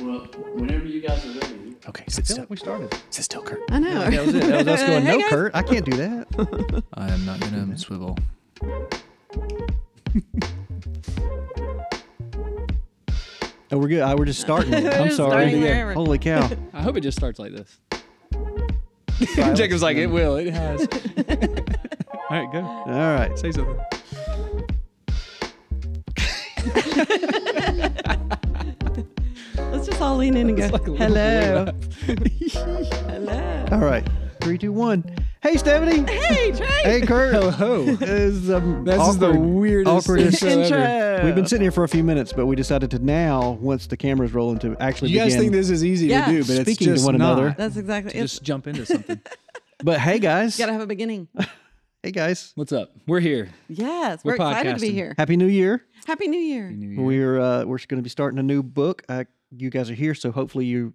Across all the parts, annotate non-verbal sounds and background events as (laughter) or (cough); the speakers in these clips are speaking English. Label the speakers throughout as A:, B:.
A: Well, whenever you guys are ready.
B: Okay, sit
C: feel
B: still.
C: we started.
B: Sit still, Kurt.
D: I know.
C: That was it. That was us going, (laughs)
D: Hey,
C: no,
D: guys.
C: Kurt, I can't do that. (laughs)
B: I am not gonna swivel. (laughs)
C: Oh, we're good. I, we're just starting.
D: We're
C: I'm
D: just
C: sorry.
D: starting
C: Yeah.
D: wherever.
C: Holy cow.
B: I hope it just starts like this.
C: Silence.
B: Jacob's like, it will. It has. All right, go.
C: All right.
B: Say something.
D: Let's just all lean in and go.
B: It's like a little
D: Hello. Hello.
C: All right. Three, two, one. Hey, Stephanie.
D: Hey, Trey.
C: Hey, Kurt.
B: Hello.
C: This is, um,
B: This is the
C: awkward-
B: weirdest
C: awkwardest
B: intro ever.
D: Intro.
C: We've been sitting here for a few minutes, but we decided to now, once the camera's rolling, to actually
B: You guys think this is easy
D: Yeah.
B: to do, but
C: Speaking to
B: it's just
C: one another.
D: That's exactly. It's
B: Just jump into something.
C: But hey, guys.
D: got to have a beginning. (laughs)
C: Hey, guys.
B: What's up? We're here.
D: Yes,
B: We're
D: we're, excited to be
B: podcasting.
D: here.
C: Happy New Year.
D: Happy New Year.
B: New Year.
C: We're uh, we're going to be starting a new book. Uh, you guys are here, so hopefully you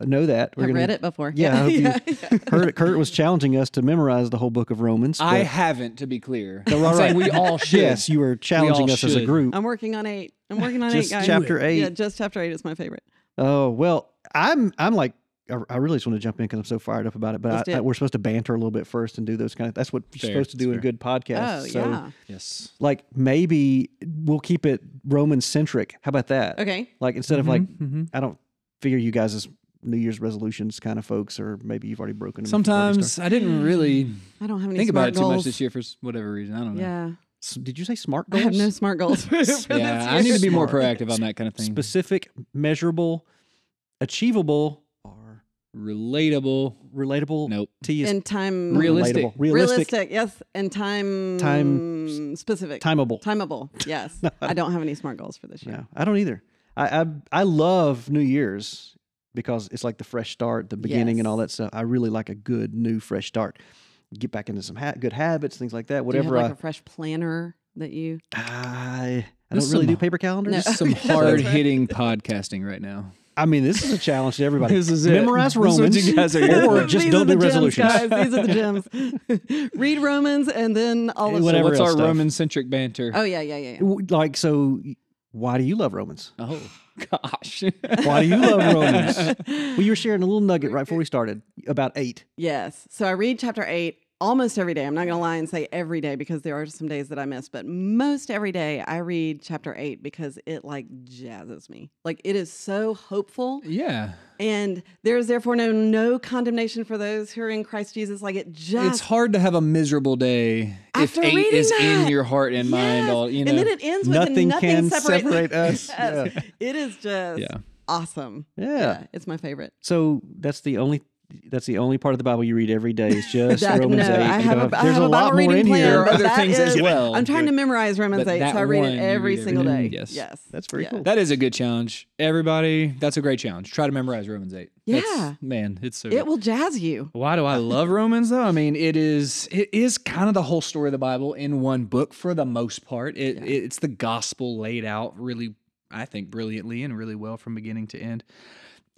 C: know that. We're
D: I've
C: gonna
D: read it before.
C: Yeah, I hope you- (laughs)
D: yeah, yeah. (laughs)
C: Heard it. Kurt was challenging us to memorize the whole book of Romans.
B: I
C: but-
B: haven't, to be clear.
C: No,
B: I'm
C: right,
B: saying we (laughs) all should.
C: Yes, you were challenging
B: all
C: us as a
B: should.
C: group.
D: I'm working on eight. I'm working on
C: Just
D: eight, guys.
C: chapter eight.
D: Yeah, just chapter eight is my favorite.
C: Oh well, I'm I'm like I, I really just want to jump in because I'm so fired up about it. But I,
D: do
C: I, we're supposed to banter a little bit first and do those kind of. That's what you're supposed to
B: that's
C: do in a good podcast.
D: Oh,
C: so,
D: yeah.
B: Yes.
C: like maybe we'll keep it Roman centric. How about that?
D: Okay.
C: Like instead of like
B: Mm-hmm.
C: I don't figure you guys as New Year's resolutions kind of folks, or maybe you've already broken. them before we start.
B: Sometimes I didn't really
D: I don't have any
B: think
D: smart
B: about it too
D: goals.
B: much this year for whatever reason. I don't know.
D: Yeah.
C: S- Did you say smart goals?
D: I
C: goals?
D: have no smart goals (laughs) for, for
B: Yeah, I need to be
D: year.
B: more proactive on that kind of thing.
C: Specific, measurable, achievable, or
B: Relatable.
C: relatable.
B: Nope.
C: T is
D: And time
B: Realistic.
C: relatable. Realistic.
D: Realistic, yes, and time
C: Time-
D: specific,
C: Timeable.
D: timeable. Yes, (laughs) I don't have any smart goals for this year.
C: No, I don't either. I, I I love New Year's because it's like the fresh start, the beginning, and all that stuff. I really like a good new fresh start. Get back into some ha- good habits, things like that.
D: Do you
C: Whatever
D: have like
C: I,
D: a fresh planner that you?
C: I I
B: This
C: don't
B: is
C: really
B: some-
C: do paper calendars.
D: No.
B: Some (laughs) hard hitting podcasting right now.
C: I mean, this is a challenge to everybody. (laughs)
B: This is it.
C: Memorize
B: This is what
C: Romans,
B: you guys are here
C: or just
D: These
C: don't
D: are the
C: do
D: gems,
C: resolutions.
D: guys. These are the (laughs) gems. (laughs) Read Romans and then all of
C: Whatever
B: so what's
C: else
B: our
C: stuff.
B: Roman centric banter?
D: Oh yeah, yeah, yeah. yeah.
C: Like so, why do you love Romans?
B: Oh, gosh.
C: Why do you love Romans? Well, you were sharing a little nugget right before we started about eight.
D: Yes. So I read chapter eight almost every day. I'm not going to lie and say every day because there are some days that I miss, but most every day I read chapter eight because it like jazzes me. Like it is so hopeful.
B: yeah.
D: And there is therefore no no condemnation for those who are in Christ Jesus. Like it just
B: It's hard to have a miserable day
D: After
B: if eight
D: reading
B: is in your heart and mind. All you know.
D: And then it ends with
C: Nothing
D: nothing,
C: can
D: separates
C: separate (laughs) us.
D: Yes.
C: Yeah.
D: It is just
B: Yeah.
D: awesome.
C: Yeah.
D: It's my favorite.
C: So that's the only that's the only part of the Bible you read every day. Is (laughs) just
D: That-
C: Romans
D: no,
C: eight.
D: I
C: You
D: have
C: go,
D: a, I
C: There's
D: have
C: a
D: a
C: lot
D: Bible
C: more
D: reading
C: in
D: plan.
C: here.
B: There are
D: but
B: other
D: that
B: things as well.
D: I'm trying to memorize Romans
B: But
D: 8, so I read it every
B: read
D: single
B: every
D: day.
B: day. Yes.
D: Yes.
C: That's very
D: Yeah.
C: cool.
B: That is a good challenge. Everybody, that's a great challenge. Try to memorize Romans 8. That's-
D: Yeah.
B: man, it's so
D: It will jazz you.
B: Why do I love Romans though? I mean, it is it is kind of the whole story of the Bible in one book for the most part. It,
D: Yeah.
B: it's the gospel laid out really I think brilliantly and really well from beginning to end.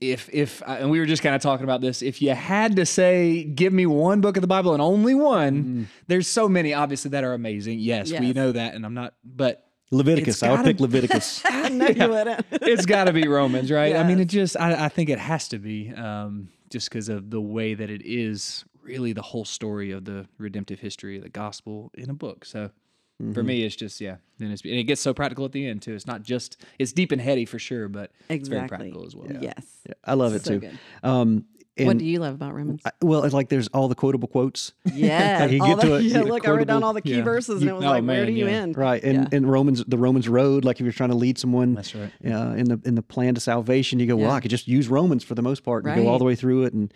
B: If if uh, and we were just kind of talking about this, if you had to say give me one book of the Bible and only one, there's so many obviously that are amazing. Yes, we know that and I'm not but
C: Leviticus.
B: It's
C: I would
B: gotta-
C: pick Leviticus. (laughs)
D: I know you wouldn't. (laughs)
B: it's got to be Romans, right? I mean, it just, I, I think it has to be, um, just because of the way that it is really the whole story of the redemptive history of the gospel in a book. So
C: Mm-hmm.
B: for me, it's just, yeah. Then it's, and it gets so practical at the end too. It's not just, it's deep and heady for sure, but it's very practical as well.
D: Yes.
C: Yeah, I love it
D: So
C: too.
D: good.
C: Um, and
D: what do you love about Romans?
C: I- well, it's like there's all the quotable quotes,
D: Yeah. (laughs)
C: Like you get
D: the-
C: to it,
D: yeah,
C: you-
D: look, I wrote down all the key
B: yeah.
D: verses and it was
B: oh,
D: like, where do
B: man,
D: you
B: yeah.
D: end?
C: right? And
D: Yeah.
C: and Romans, the Romans road, like if you're trying to lead someone
B: That's right.
C: uh, in the in the plan to salvation, you go, well,
D: Yeah.
C: I could just use Romans for the most part and go all the way through it, and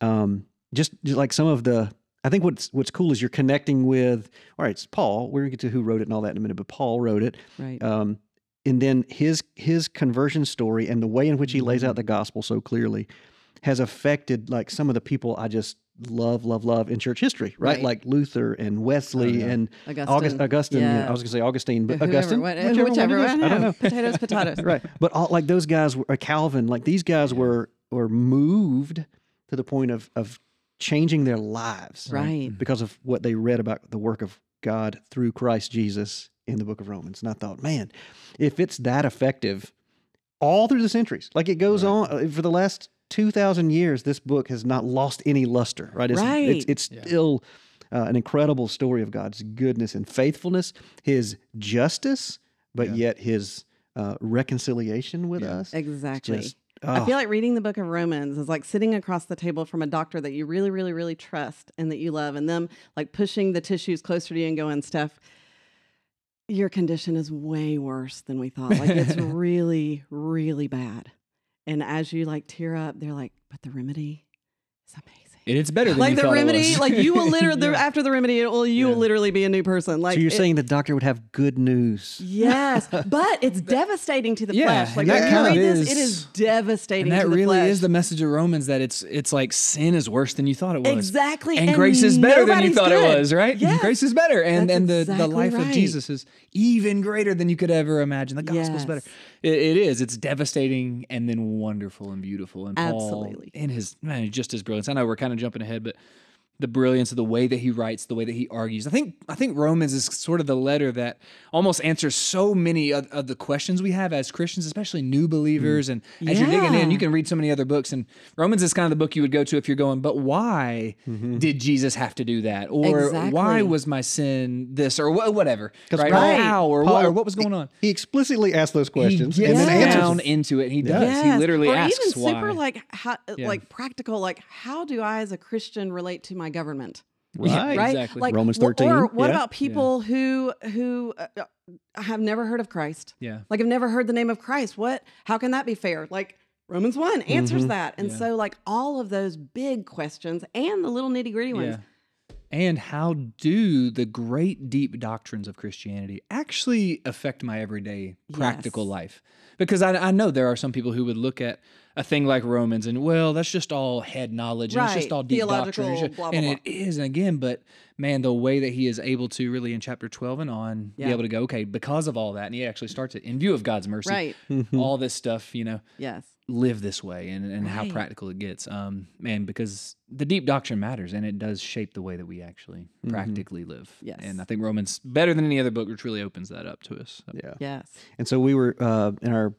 C: um, just, just like some of the. I think what's what's cool is you're connecting with. All right, it's Paul. We're gonna get to who wrote it and all that in a minute, but Paul wrote it.
D: Right.
C: um, and then his his conversion story and the way in which he lays out the gospel so clearly has affected like some of the people I just love, love, love in church history, right?
D: Right.
C: Like Luther and Wesley
B: yeah.
C: and
D: Augustine.
C: August, Augustine. yeah,
D: Yeah.
C: I was gonna say Augustine, but
D: Whoever,
C: Augustine,
D: what-
C: whichever,
D: whichever,
C: one is. I don't know.
D: Potatoes, potatoes.
C: right, but all, like those guys were Calvin, like these guys were were moved to the point of of changing their lives
D: Right.
C: because of what they read about the work of God through Christ Jesus in the book of Romans. And I thought, man, if it's that effective all through the centuries, like it goes
A: Right.
C: on uh, for the last 2,000 years, this book has not lost any luster, right? It's,
D: Right.
C: It's, it's
B: Yeah.
C: still uh, an incredible story of God's goodness and faithfulness, his justice, but
B: Yeah.
C: yet his uh, reconciliation with
B: Yeah.
C: us.
D: Exactly.
C: just-
D: I
C: oh,
D: feel like reading the book of Romans is like sitting across the table from a doctor that you really, really, really trust and that you love, and them like pushing the tissues closer to you and going, Steph, your condition is way worse than we thought. Like it's (laughs) really, really bad. And as you like tear up, they're like, but the remedy is amazing.
B: And it's better than
D: Like
B: you
D: the
B: thought it
D: remedy,
B: was.
D: like you will (laughs) literally
B: Yeah.
D: after the remedy, it will you will literally be a new person. Like
C: so you're
D: it-
C: saying the doctor would have good news.
D: Yes, (laughs) but it's devastating to the
B: Yeah,
D: flesh. Like
B: and that
D: when
B: kind of
D: read this, it
B: is-
D: is devastating.
B: and that
D: to the
B: really
D: flesh.
B: is the message of Romans that it's it's like sin is worse than you thought it was.
D: exactly,
B: And, grace is better than you thought
D: good.
B: it was, right?
D: Yes.
B: Grace is better. And
D: That's
B: and the, the
D: exactly
B: life of. Jesus is even greater than you could ever imagine. The gospel's better. It, it is. It's devastating and then wonderful and beautiful. And Paul
D: Absolutely.
B: in his man, just as brilliant. I know we're kind of jumping ahead, but the brilliance of the way that he writes, the way that he argues. I think I think Romans is sort of the letter that almost answers so many of, of the questions we have as Christians, especially new mm. believers. And as you're digging in, you can read so many other books. And Romans is kind of the book you would go to if you're going, but why mm-hmm. did Jesus have to do that? Or why was my sin this or wha- whatever?
C: 'Cause
B: Right?
D: Right.
B: Or how or,
C: Paul-
B: what, or what was going on?
C: He explicitly asked those questions
B: he
C: and then answers
B: down
C: them.
B: into it. He does. He
D: Yes.
B: literally
D: or
B: asks
D: even
B: why.
D: super like how,
B: Yeah.
D: like practical like how do I as a Christian relate to my government?
C: Right.
D: Right?
B: Exactly.
D: Like
C: Romans 13,
D: Or what
C: yeah.
D: about people who who uh, uh, have never heard of Christ?
B: yeah.
D: Like I've never heard the name of Christ. What? How can that be fair? Like Romans 1 answers
C: Mhm.
D: that. And
B: Yeah.
D: so like all of those big questions and the little nitty-gritty ones.
B: And how do the great deep doctrines of Christianity actually affect my everyday practical
D: Yes.
B: life? Because I, I know there are some people who would look at a thing like Romans and, well, that's just all head knowledge and it's just all deep doctrine. Just-
D: blah, blah,
B: and
D: blah.
B: it is. And again, but man, the way that he is able to really in chapter 12 and on be able to go, okay, because of all that, and he actually starts it in view of God's mercy,
D: Right.
B: All this stuff, you know,
D: Yes.
B: Live this way and, and how practical it gets. Um, man, because the deep doctrine matters and it does shape the way that we actually
C: Mhm.
B: practically live.
D: Yes.
B: And I think Romans, better than any other book, which really opens that up to us. So,
C: Yeah.
D: Yes.
C: And so we were uh, in our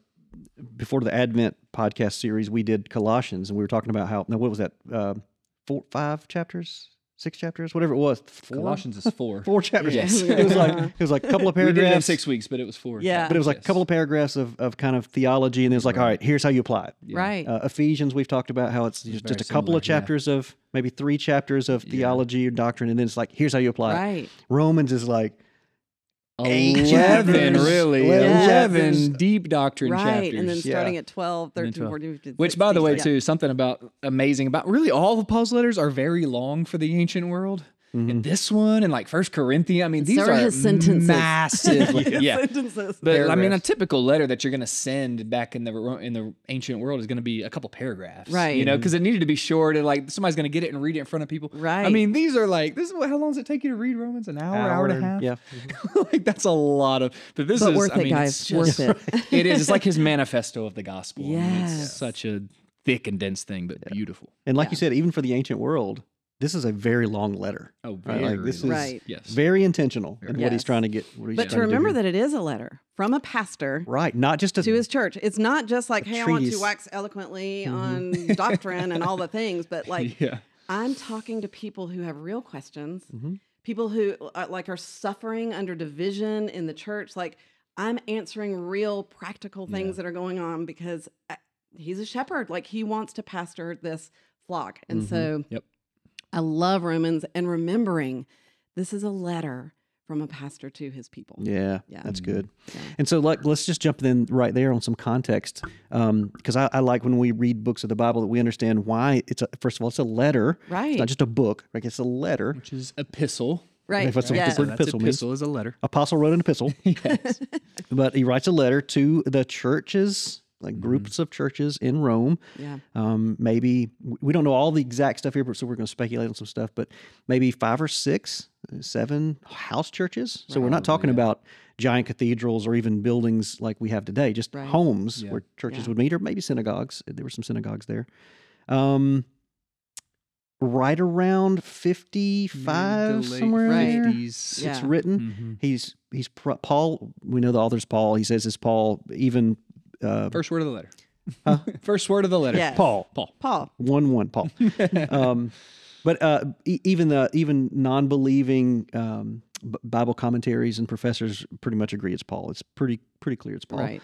C: before the Advent podcast series, we did Colossians, and we were talking about how now what was that uh, four, five chapters, six chapters, whatever it was. Four?
B: Colossians is four. (laughs)
C: four chapters.
B: Yes. (laughs)
C: it was like it was like a couple of (laughs)
B: we did
C: paragraphs.
B: six weeks, but it was four.
D: Yeah.
C: But it was like a couple of paragraphs of, of kind of theology, and it was like, all right, here's how you apply it.
B: Yeah.
D: Right.
C: Uh, Ephesians, we've talked about how it's just, just a couple of
B: similar, yeah.
C: chapters of maybe three chapters of
B: Yeah.
C: theology or doctrine, and then it's like, here's how you apply it.
D: right.
C: Romans is like, Eight
B: Eleven,
C: chapters.
B: really.
C: Eleven
B: Eleven
C: chapters.
B: deep doctrine
D: Right.
B: chapters.
D: And then
C: Yeah.
D: starting at 12, 13,
B: 12.
D: 14, 15,
B: Which, by the way,
D: yeah.
B: too, something about amazing about really all of Paul's letters are very long for the ancient world.
C: Mhm.
B: And this one and like First Corinthians, I mean, these
D: So are
B: are
D: his sentences.
B: massive. (laughs) yeah.
D: Sentences.
B: But I mean, a typical letter that you're going to send back in the in the ancient world is going to be a couple paragraphs,
D: Right.
B: You know, because it needed to be short and like somebody's going to get it and read it in front of people.
D: Right?
B: I mean, these are like this is what, how long does it take you to read Romans? An hour, hour, and a half.
C: Yeah. (laughs)
B: like that's a lot of. But this
D: But
B: is
D: worth
B: I
D: it,
B: mean,
D: guys.
B: it's
D: Worth
B: just-
D: it. (laughs)
B: it is. It's like his manifesto of the gospel. I mean,
D: Yes.
B: it's such a thick and dense thing, but beautiful.
C: And like
D: Yeah.
C: you said, even for the ancient world, this is a very long letter.
B: Oh,
C: Right,
B: very
C: like, this
B: long.
C: is
D: Right.
B: yes.
C: Very intentional in what he's trying to get. What he's
D: But to remember
C: here.
D: that it is a letter from a pastor
C: right, not just a
D: to his church. It's not just like,
C: A
D: hey, I want to wax eloquently
C: Mhm.
D: on (laughs) doctrine and all the things, but (laughs) like
B: yeah.
D: I'm talking to people who have real questions,
C: Mhm.
D: people who uh, like are suffering under division in the church. Like I'm answering real practical things
B: Yeah.
D: that are going on because I, he's a shepherd. Like he wants to pastor this flock, and
C: Mhm.
D: so
B: Yep.
D: I love Romans and remembering this is a letter from a pastor to his people.
C: Yeah,
D: Yeah.
C: that's good. Mm-hmm.
D: Yeah.
C: And so, like, let's just jump in right there on some context, um, because I, I like when we read books of the Bible that we understand why it's a, first of all it's a letter,
D: Right.
C: it's not just a book, right? It's a letter.
B: Which is epistle.
D: right.
C: If that's what
D: yeah.
C: the
B: So that's
C: epistle means.
B: epistle is a letter.
C: Apostle wrote an epistle, (laughs)
B: yes.
C: but he writes a letter to the churches, like
B: Mhm.
C: groups of churches in Rome.
D: yeah.
C: Um, maybe we don't know all the exact stuff here, but so we're going to speculate on some stuff. But maybe five or six, uh, seven house churches. So we're not talking
B: yeah.
C: about giant cathedrals or even buildings like we have today. Just
D: Right.
C: homes
B: Yeah.
C: where churches
D: Yeah.
C: would meet, or maybe synagogues. There were some synagogues there. Um, right around 55
B: late
C: somewhere in
D: Right.
C: there.
B: 50s.
D: Yeah.
C: It's written.
B: Mhm.
C: He's he's Paul. We know the author's Paul. He says it's Paul. Even uh,
B: First word of the letter.
C: Huh? (laughs)
B: First word of the letter.
D: Yes.
C: Paul.
B: Paul.
D: Paul.
C: One one Paul. (laughs) um, but uh, e- even the even non-believing um, B- Bible commentaries and professors pretty much agree it's Paul. It's pretty pretty clear it's Paul.
D: Right.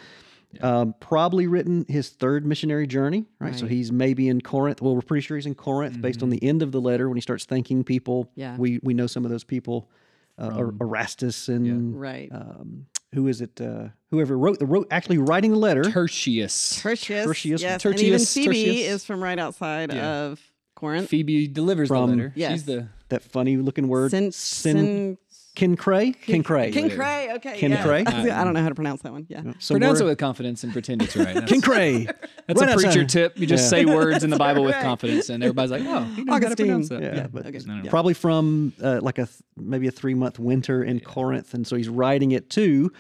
C: Um, probably written his third missionary journey, right? So he's maybe in Corinth. Well, we're pretty sure he's in Corinth based on the end of the letter when he starts thanking people.
D: Yeah.
C: We we know some of those people, uh, Er- Erastus and
D: Right.
C: um, who is it? Uh, whoever wrote the wrote actually writing the letter.
B: Tertius.
D: Tertius.
C: Tertius-
D: yes. and even Phoebe
B: Tertius.
D: is from right outside
B: Yeah.
D: of Corinth.
B: Phoebe delivers
C: From-
B: the letter.
D: Yes.
B: She's the
C: that funny looking word.
D: Sin,
C: Sin-
D: sin,
C: Kincray. Kincray.
D: Kincray. Okay.
C: Kincray?
D: Yeah. (laughs) I don't know how to pronounce that one. Yeah.
C: So
B: pronounce it with confidence and pretend it's right. (laughs) That's,
C: Kincray.
B: that's
C: Right
B: a
C: outside.
B: preacher tip. You just
C: Yeah.
B: say words in the (laughs) Bible with confidence, and everybody's like, "Oh, he knows how to
D: Augustine.
B: pronounce that."
C: Yeah, but
D: Okay.
B: No, no.
D: Yeah.
C: probably from uh, like a th- maybe a three month winter in Corinth, and so he's writing it to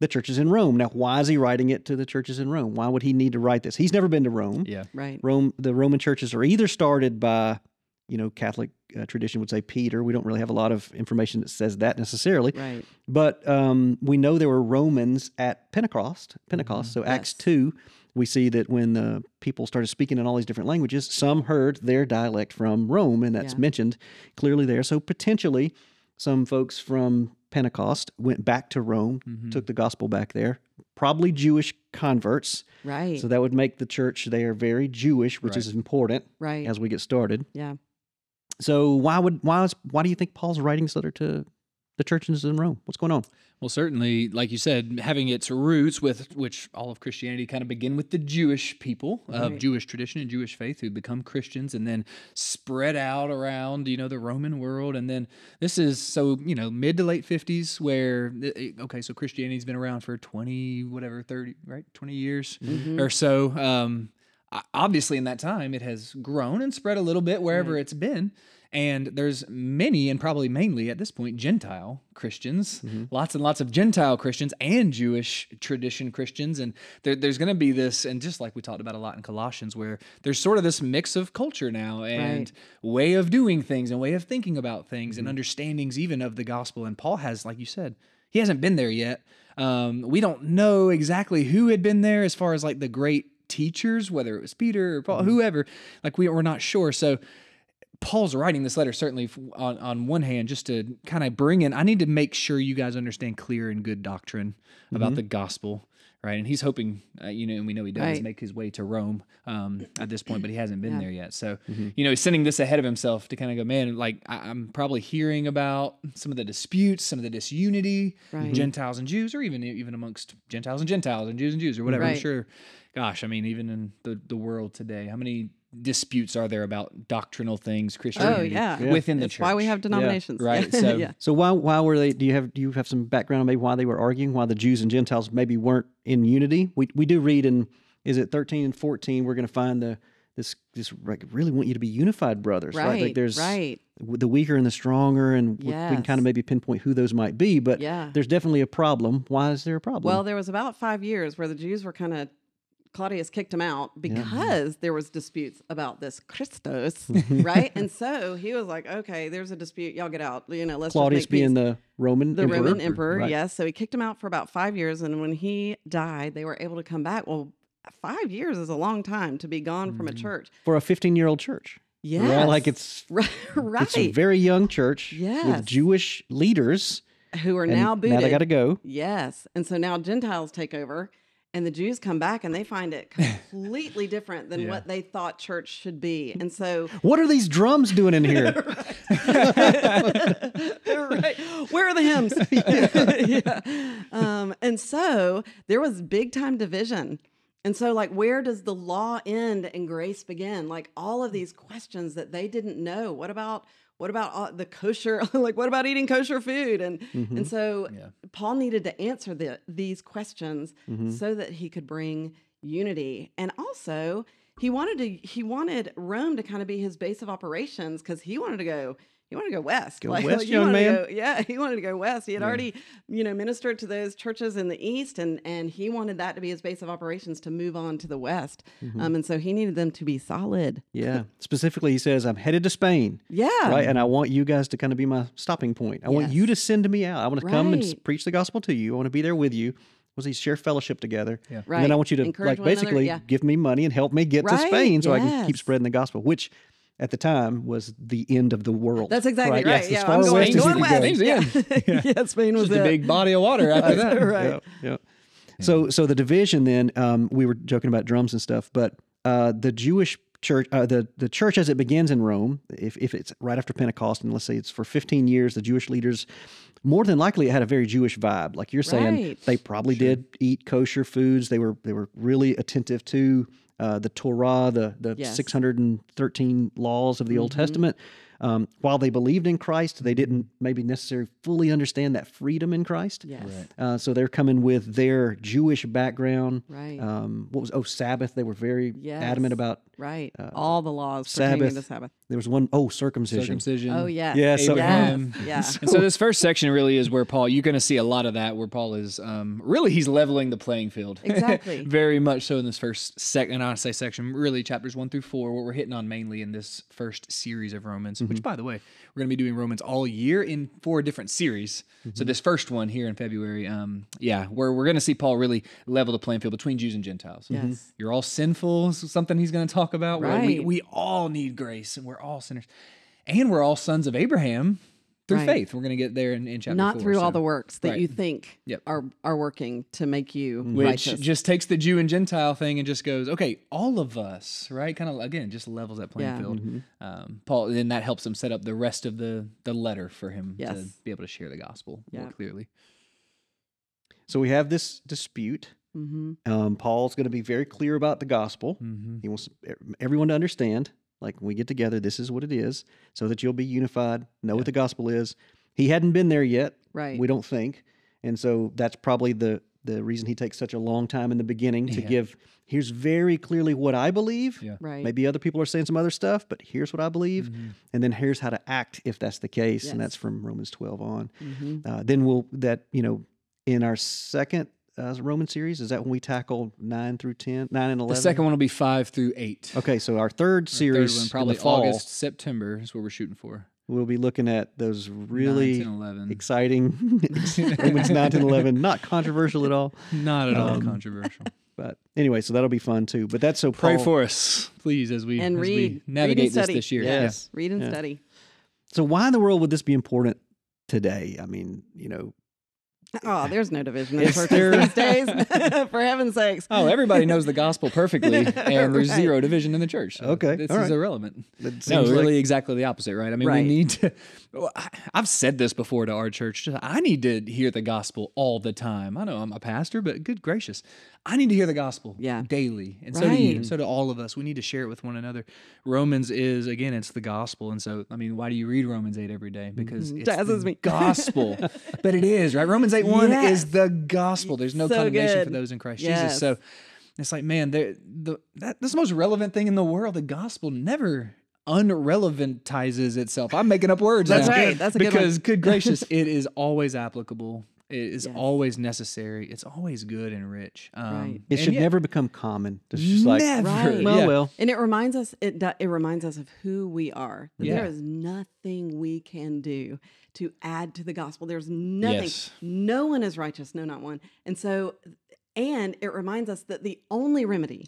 C: the churches in Rome. Now, why is he writing it to the churches in Rome? Why would he need to write this? He's never been to Rome.
B: Yeah.
D: Right.
C: Rome, the Roman churches are either started by, you know, Catholic uh, tradition would say Peter. We don't really have a lot of information that says that necessarily,
D: Right.
C: but um, we know there were Romans at Pentecost. Pentecost. So Acts
D: Yes.
C: two, we see that when the people started speaking in all these different languages, some heard their dialect from Rome, and that's
D: Yeah.
C: mentioned clearly there. So potentially, some folks from Pentecost went back to Rome,
B: Mhm.
C: took the gospel back there. Probably Jewish converts.
D: Right.
C: So that would make the church there very Jewish, which
B: Right.
C: is important
D: right.
C: as we get started.
D: yeah.
C: So why would why is why do you think Paul's writing this letter to the churches in Rome? What's going on?
B: Well, certainly, like you said, having its roots with which all of Christianity kind of begin with the Jewish people of Jewish tradition and Jewish faith who become Christians and then spread out around, you know, the Roman world. And then this is so, you know, mid to late 50s where, eh, eh, okay, so Christianity's been around for 20, whatever, 30, right? 20 years
D: Mhm.
B: or so. Um, o- obviously, in that time, it has grown and spread a little bit wherever
D: Right.
B: it's been. And there's many, and probably mainly at this point, Gentile Christians, mm-hmm. lots and lots of Gentile Christians and Jewish tradition Christians. And there, there's going to be this, and just like we talked about a lot in Colossians, where there's sort of this mix of culture now and way of doing things and way of thinking about things and mm-hmm. understandings even of the gospel. And Paul has, like you said, he hasn't been there yet. Um, we don't know exactly who had been there as far as like the great teachers, whether it was Peter or Paul, mm-hmm. whoever. Like we, we're not sure. So Paul's writing this letter certainly on, on one hand just to kind of bring in. I need to make sure you guys understand clear and good doctrine about mm-hmm. the gospel, right? And he's hoping, uh, you know, and we know he does
D: Right.
B: make his way to Rome um, at this point, but he hasn't been
D: Yeah.
B: there yet. So you know, he's sending this ahead of himself to kind of go, man. Like I, I'm probably hearing about some of the disputes, some of the disunity,
D: Right.
B: Gentiles and Jews, or even even amongst Gentiles and Gentiles and Jews and Jews, or whatever. I'm sure. Gosh, I mean, even in the the world today, how many disputes are there about doctrinal things, Christianity
D: Oh yeah.
C: Yeah.
B: within the
D: That's
B: church?
D: why we have denominations. (laughs)
B: Right, so-
D: yeah.
C: So why why were they? Do you have do you have some background on maybe why they were arguing? Why the Jews and Gentiles maybe weren't in unity? We we do read in is it thirteen and fourteen? We're going to find the this this like really want you to be unified brothers, right?
D: Right.
C: Like there's
D: right.
C: the weaker and the stronger, and we- we can kind of maybe pinpoint who those might be. But
D: Yeah.
C: there's definitely a problem. Why is there a problem?
D: Well, there was about five years where the Jews were kind of Claudius kicked him out because there was disputes about this Christos, (laughs) mhm. right? And (laughs) so he was like, "Okay, there's a dispute. Y'all get out. You know, let's
C: Claudius
D: make peace."
C: being the Roman
D: the
C: emperor.
D: Roman emperor,
C: Right.
D: yes. So he kicked him out for about five years, and when he died, they were able to come back. Well, five years is a long time to be gone from a mm-hmm. church.
C: for a 15 year old church.
D: Yeah?
C: Like it's (laughs)
D: right.
C: it's a very young church
D: Yes.
C: with Jewish leaders.
D: who are
C: and
D: now booted.
C: Now they got to go.
D: Yes. And so now Gentiles take over and the Jews come back and they find it completely (laughs) different than
B: Yeah.
D: what they thought church should be. And so
C: What are these drums doing in here? (laughs)
D: right. Where are the hymns? (laughs) yeah. Um, and so there was big time division. And so, like, where does the law end and grace begin? Like all of these questions that they didn't know. What about what about uh, the kosher? (laughs) like, what about eating kosher food? And
C: Mm-hmm.
D: and so
B: Yeah.
D: Paul needed to answer the, these questions
C: Mm-hmm.
D: so that he could bring unity. And also, he wanted to he wanted Rome to kind of be his base of operations because he wanted to go, he wanted to go west.
C: Go
D: like, (laughs)
C: west,
D: like,
C: young man.
D: go- yeah, (laughs) he wanted to go west. He had already, you know, ministered to those churches in the east, and and he wanted that to be his base of operations to move on to the west.
C: Mm-hmm.
D: Um, and so he needed them to be solid.
C: Yeah. Specifically, he says, I'm headed to Spain.
D: Yeah.
C: Right. And I want you guys to kind of be my stopping point. I want you to send me out. I want to come and preach the gospel to you. I want to be there with you. Was he share fellowship together? Yeah. Right. And then I want you to
D: Encourage
C: like
D: one another,
C: basically
D: yeah.
C: give me money and help me get to Spain so I can keep spreading the gospel, which at the time was the end of the world.
D: That's exactly right.
C: Yes, as
D: yeah,
C: far
D: I'm going,
C: west as you
D: going west.
C: go.
B: Spain's
D: Yeah. (laughs) yeah, Spain was
B: Just a big body of water after (laughs) that.
D: right.
C: Yeah, yeah. So, so the division then, um, we were joking about drums and stuff, but uh, the Jewish church, uh, the the church as it begins in Rome, if if it's right after Pentecost, and let's say it's for 15 years, the Jewish leaders, more than likely, it had a very Jewish vibe. Like you're saying,
D: Right.
C: they probably did eat kosher foods. They were they were really attentive to. Uh, the Torah, the the
D: Yes.
C: 613 laws of the Old Testament, um, while they believed in Christ, they didn't maybe necessarily fully understand that freedom in Christ.
D: Yes.
C: Uh, so they're coming with their Jewish background.
D: Right.
C: Um, what was oh Sabbath? They were very adamant about.
D: Right. All the laws pertaining
C: Sabbath.
D: to Sabbath.
C: There was one oh circumcision.
B: Circumcision.
D: Oh, yes.
C: Yeah, so-
B: Abraham.
D: Yes. Yeah.
B: And so this first section really is where Paul, you're going to see a lot of that where Paul is um, really, he's leveling the playing field.
D: Exactly. (laughs)
B: Very much so in this first second, and I say section, really chapters one through four, what we're hitting on mainly in this first series of Romans,
C: Mm-hmm.
B: which by the way, we're going to be doing Romans all year in four different series.
C: Mm-hmm.
B: So this first one here in February, um, yeah, where we're going to see Paul really level the playing field between Jews and Gentiles.
D: Yes.
B: You're all sinful, something he's going to talk about. where We,
D: Right.
B: we all need grace and we're all sinners. And we're all sons of Abraham through
D: Right.
B: faith. We're going to get there in, in chapter
D: Not
B: four,
D: through all the works that
B: Right.
D: you think
B: Yep.
D: are are working to make you
B: Which
D: righteous.
B: just takes the Jew and Gentile thing and just goes, okay, all of us, right? Kind of again, just levels that playing
D: Yeah.
B: field.
C: Mm-hmm.
B: Um, Paul, then that helps him set up the rest of the the letter for him to be able to share the gospel more clearly.
C: So we have this dispute.
D: Hmm
C: Um, Paul's going to be very clear about the gospel.
B: Mm-hmm.
C: He wants e- everyone to understand. Like when we get together, this is what it is, so that you'll be unified. Know what the gospel is. He hadn't been there yet.
D: Right.
C: We don't think, and so that's probably the the reason he takes such a long time in the beginning to
B: Yeah.
C: give. Here's very clearly what I believe.
B: Yeah.
D: Right.
C: Maybe other people are saying some other stuff, but here's what I believe, and then here's how to act if that's the case, and that's from Romans 12 on.
D: hmm
C: Uh, then we'll that you know in our second uh, Roman series is that when we tackle nine through ten, nine and
B: 11?
C: The
B: second one will be five through eight.
C: Okay, so our third
B: Third
C: series
B: one,
C: in
B: probably
C: the fall,
B: August, September is what we're shooting for.
C: we'll be looking at those
B: Nine,
C: really
B: 10,
C: exciting (laughs) Romans 9 and 11. Not controversial at all.
B: Not at all
C: Um,
B: controversial. (laughs)
C: But anyway, so that'll be fun too. But that's so
B: Pray for us, please, as we
D: And
B: as we
D: read,
B: navigate
D: read and
B: this
D: study.
B: this year.
D: Yes. Read and
C: Yeah.
D: study.
C: So why in the world would this be important today? I mean, you know,
D: Oh, there's no division in
C: It's
D: churches
C: there-
D: these days. (laughs) (laughs) For heaven's sakes.
B: Oh, everybody knows the gospel perfectly, (laughs) and there's
D: Right.
B: zero division in the church. So
C: Okay,
B: this
C: all
B: is irrelevant.
C: it
B: No,
C: seems like-
B: really, exactly the opposite, right? I mean,
D: Right.
B: we need to. I- I've said this before to our church. I need to hear the gospel all the time. I know I'm a pastor, but good gracious, I need to hear the gospel
D: Yeah.
B: daily, and so do you.
D: Right.
B: So do all of us. We need to share it with one another. Romans is again, it's the gospel, and so I mean, why do you read Romans eight every day? Mm-hmm. Because it's the
D: me.
B: gospel. (laughs) but it is right. Romans eight one
D: Yes.
B: is the gospel. There's no
D: So
B: condemnation for those in Christ
D: Yes.
B: Jesus. So. It's like, man, the the that, that's the most relevant thing in the world. The gospel never unrelevantizes itself. I'm making up words.
D: That's
B: now.
D: right. That's a good
B: because good gracious, it is always applicable. It is
D: Yes.
B: always necessary. It's always good and rich. Um,
D: Right.
C: it should
B: yet-
C: never become common. It's just like,
B: never.
D: Right.
C: well,
B: yeah.
C: well,
D: And it reminds us it it reminds us of who we are.
B: Yeah.
D: There is nothing we can do to add to the gospel. There's nothing.
B: Yes.
D: No one is righteous, no not one. And so and it reminds us that the only remedy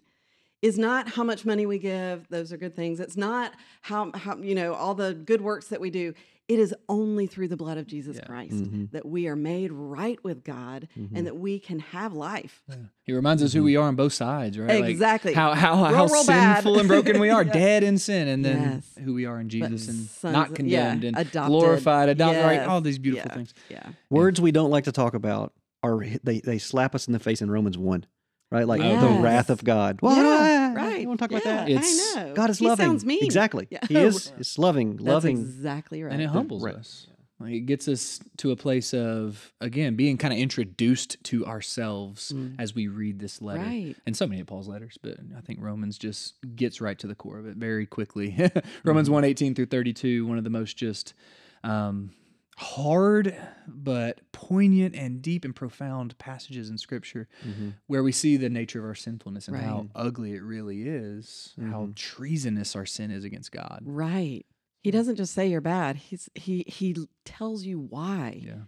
D: is not how much money we give, those are good things. It's not how how you know all the good works that we do. It is only through the blood of Jesus Christ
C: Mm-hmm.
D: that we are made right with God and that we can have life.
B: He reminds us who we are on both sides, right? Like,
D: Exactly.
B: how how how
D: Roll, roll bad.
B: sinful and broken we (laughs) are,
D: Yeah.
B: dead in sin, and then
D: Yes.
B: who we are in Jesus, and
D: sons
B: not
D: of- yeah,
B: condemned and
D: adopted.
B: glorified, adopted, right? All these beautiful
D: Yeah.
B: things.
D: Yeah.
C: words we don't like to talk about are they they slap us in the face in Romans one, right? Like the wrath of God. Well,
D: Yeah,
C: I-
D: right.
C: You want to talk about that?
B: It's-
D: I know.
C: God is
D: he
C: loving.
D: Sounds mean.
C: Exactly.
D: Yeah.
C: He is. (laughs) It's loving,
D: That's
C: loving.
D: exactly right.
B: and it humbles
C: right.
B: us. Like, it gets us to a place of again being kind of introduced to ourselves
D: Mm.
B: as we read this letter.
D: Right.
B: And so many of Paul's letters, but I think Romans just gets right to the core of it very quickly. (laughs) Romans 1 18 through 32, one of the most just um, hard but poignant and deep and profound passages in scripture mm-hmm. where we see the nature of our sinfulness and how ugly it really is, how mm-hmm. treasonous our sin is against God.
D: Right. He doesn't just say you're bad. He's he he tells you why.
B: Yeah.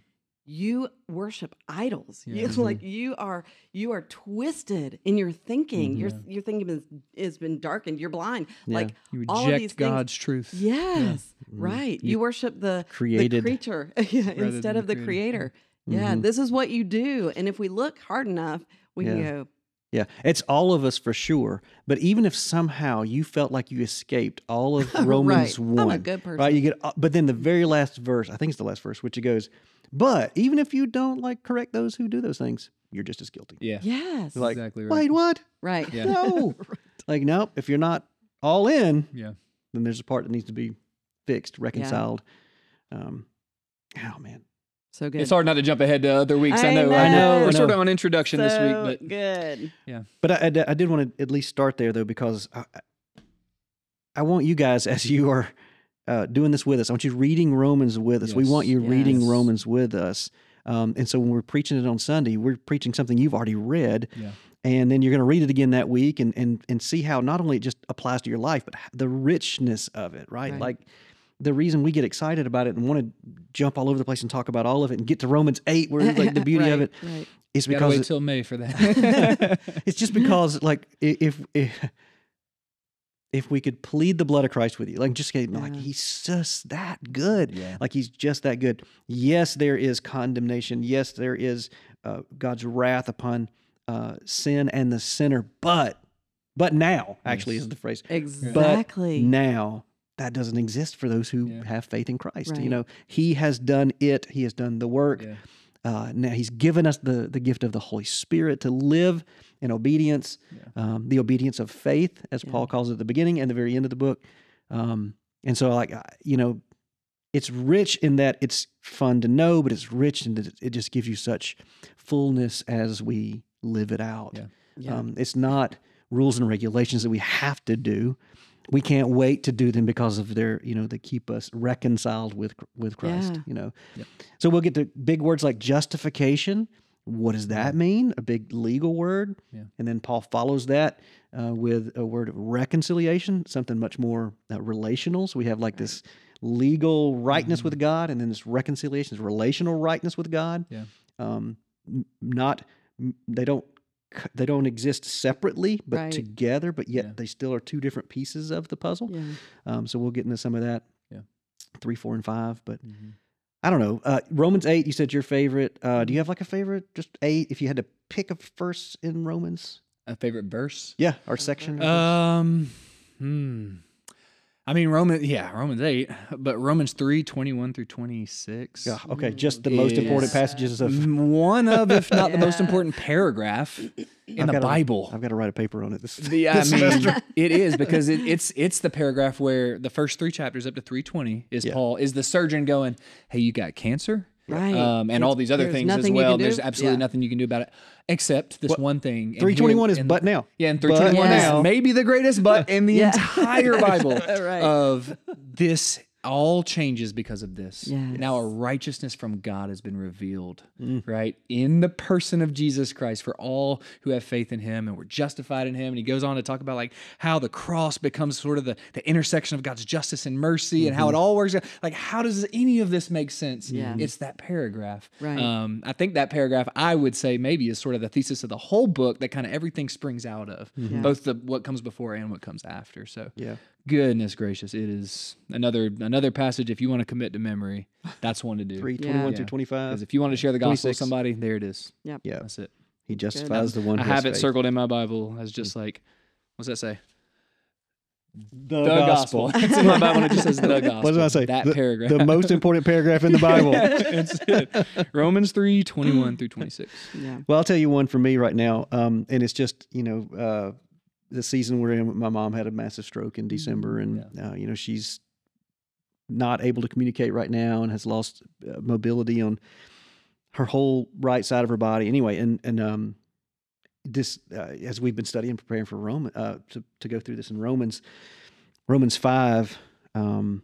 D: You worship idols.
B: Yeah.
D: You (laughs) like mm-hmm. you are you are twisted in your thinking. Your mm-hmm. your thinking is has been darkened. You're blind. Like
B: You
D: all of these
B: reject
D: things-
B: God's truth.
D: Yes, mm-hmm. right. You, worship the
C: created-
D: the creature (laughs) instead of the
B: creator.
D: creator. Yeah, this is what you do. And if we look hard enough, we can go,
C: Yeah, it's all of us for sure. But even if somehow you felt like you escaped all of (laughs) Romans
D: Right. I'm a
C: one,
D: good
C: right? You get, uh, but then the very last verse, I think it's the last verse, which it goes, "But even if you don't like correct those who do those things, you're just as guilty."
B: Yeah.
D: yes,
C: Like,
B: Exactly right.
C: wait, what?
D: right.
B: Yeah.
C: No, (laughs) like nope. If you're not all in,
B: Yeah.
C: then there's a part that needs to be fixed, reconciled. Um, oh man,
D: So good.
B: It's hard not to jump ahead to other weeks. I
D: I
B: know. I know.
C: know,
B: We're
C: I
B: sort of on introduction this week, but
D: good. Yeah.
C: But I did want to at least start there though, because I, I- I want you guys, as you are uh, doing this with us, I want you reading Romans with us. We want you reading Romans with us. Um, and so when we're preaching it on Sunday, we're preaching something you've already read.
B: Yeah.
C: And then you're going to read it again that week and, and, and see how not only it just applies to your life, but the richness of it, right?
D: Right.
C: Like the reason we get excited about it and want to jump all over the place and talk about all of it and get to Romans 8, where like the beauty of (laughs)
D: Right,
C: it
D: Right.
C: is because
B: wait
C: it-
B: till May for that. (laughs)
C: it's just because (laughs) like if if if we could plead the blood of Christ with you, like just get, like he's just that good,
B: Yeah.
C: like he's just that good. Yes, there is condemnation. Yes, there is uh, God's wrath upon uh, sin and the sinner, but but now actually
B: Yes.
C: is the phrase.
D: Exactly.
C: Now that doesn't exist for those who
B: Yeah.
C: have faith in Christ. You know, He has done it. He has done the work.
B: Yeah.
C: Uh, now he's given us the the gift of the Holy Spirit to live in obedience, um, the obedience of faith, as
D: Yeah.
C: Paul calls it at the beginning and the very end of the book. Um, and so, like you know, it's rich in that it's fun to know, but it's rich in that it- it just gives you such fullness as we live it out.
B: Yeah.
D: Yeah.
C: Um, it's not rules and regulations that we have to do. We can't wait to do them because of their, you know, they keep us reconciled with with Christ.
D: Yeah.
C: You know,
B: Yep.
C: so we'll get to big words like justification. What does that mean? A big legal word.
B: Yeah.
C: And then Paul follows that uh, with a word of reconciliation, something much more uh, relational. So we have like this legal rightness with God, and then this reconciliation, this relational rightness with God.
B: Yeah.
C: Um, not they don't c- they don't exist separately, but
D: Right.
C: together. But yet
B: Yeah.
C: they still are two different pieces of the puzzle.
D: yeah.
C: Um, so we'll get into some of that.
B: Yeah.
C: Three, four, and five. But
B: Mhm.
C: I don't know. Uh, Romans eight. You said your favorite. Uh, do you have like a favorite? Just eight. If you had to pick a verse in Romans.
B: A favorite verse?
C: Yeah, our section.
B: Um, hmm. I mean, Roman, yeah, Romans 8, but Romans 3, 21 through 26.
C: yeah. Okay. Just the most important passages of.
B: One of, if not the most (laughs)
D: Yeah.
B: important paragraph in
C: I've
B: the
C: gotta-
B: Bible.
C: I've got to write a paper on it. This,
B: The, I (laughs)
C: this
B: mean,
C: semester.
B: it is because it, it's it's the paragraph where the first three chapters up to 320 is
C: Yeah.
B: Paul is the surgeon going, "Hey, you got cancer,
D: Right.
B: um, and all these other things as well. There's absolutely
D: Yeah.
B: nothing you can do about it, except this
C: What-
B: one thing."
C: Three twenty one is but now.
B: Yeah, and 321
C: now-
B: is maybe the greatest but in the (laughs)
D: Yeah.
B: entire Bible (laughs)
D: Right.
B: of this all changes because of this.
D: Yes.
B: Now a righteousness from God has been revealed,
C: Mm.
B: right? In the person of Jesus Christ for all who have faith in him and we're justified in him. And he goes on to talk about like how the cross becomes sort of the, the intersection of God's justice and mercy and how it
C: Mm-hmm.
B: all works. out. Like, how does any of this make sense?
D: Yes.
B: It's that paragraph.
D: Right.
B: Um, I think that paragraph I would say maybe is sort of the thesis of the whole book that kind of everything springs out of,
C: Mm-hmm.
B: both the what comes before and what comes after. So
C: Yeah.
B: Goodness gracious, it is another another passage. If you want to commit to memory, that's one to do. (laughs)
C: Three twenty one
B: Yeah.
C: through twenty five.
B: Because if you want to share the gospel with
C: 26.
B: somebody, there it is.
C: Yeah.
B: That's it.
C: He justifies the one.
B: I
C: who has
B: have it
C: faith.
B: circled in my Bible as just like, what's that say?
C: The,
B: The gospel. (laughs) it's in my Bible and it just says the gospel. (laughs)
C: What did I say?
B: That
C: the,
B: paragraph.
C: The most important paragraph in the Bible.
B: That's it. Romans 3, 21 through 26.
D: Yeah.
C: Well, I'll tell you one for me right now, um, and it's just you know uh, the season we're in. My mom had a massive stroke in December, and uh, you know she's not able to communicate right now and has lost uh, mobility on her whole right side of her body. Anyway, and and um, this uh, as we've been studying preparing for Roman uh, to to go through this in Romans, Romans five, um,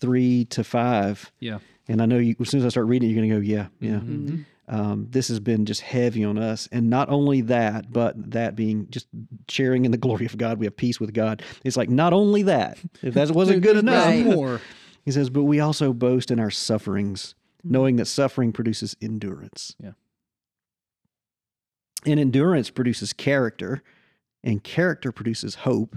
C: three to five.
B: Yeah.
C: And I know you, as soon as I start reading, it, you're going to go, yeah, yeah.
B: Mhm.
C: Um, this has been just heavy on us, and not only that, but that being just sharing in the glory of God, we have peace with God. It's like not only that, if that wasn't (laughs) good enough,
D: Right. (laughs)
B: more.
C: he says, but we also boast in our sufferings, knowing that suffering produces endurance.
B: Yeah.
C: And endurance produces character, and character produces hope,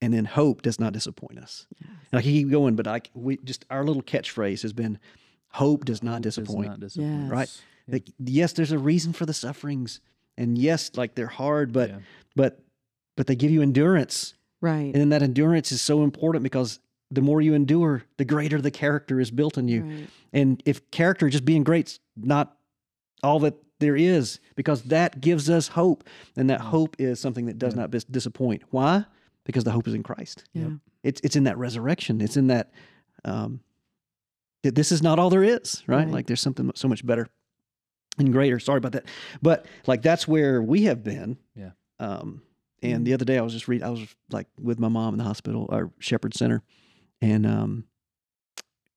C: and then hope does not disappoint us. And I can keep going, but I we just our little catchphrase has been, "Hope does not
B: Hope does
C: disappoint."
B: not disappoint.
D: Yes.
C: Right.
B: Yeah.
C: Like, yes, there's a reason for the sufferings, and yes, like they're hard, but
B: Yeah.
C: but but they give you endurance,
D: Right.
C: and then that endurance is so important because the more you endure, the greater the character is built in you.
D: right.
C: And if character just being great's not all that there is, because that gives us hope, and that hope is something that does
B: Yeah.
C: not bis- disappoint. Why? Because the hope is in Christ.
D: Yeah.
C: It's it's in that resurrection. It's in that um, that this is not all there is, right?
D: Right.
C: Like there's something so much better and greater. Sorry about that, but like that's where we have been.
B: Yeah.
C: Um, and
D: Mhm.
C: the other day I was just reading. I was like with my mom in the hospital, our Shepherd Center, and um,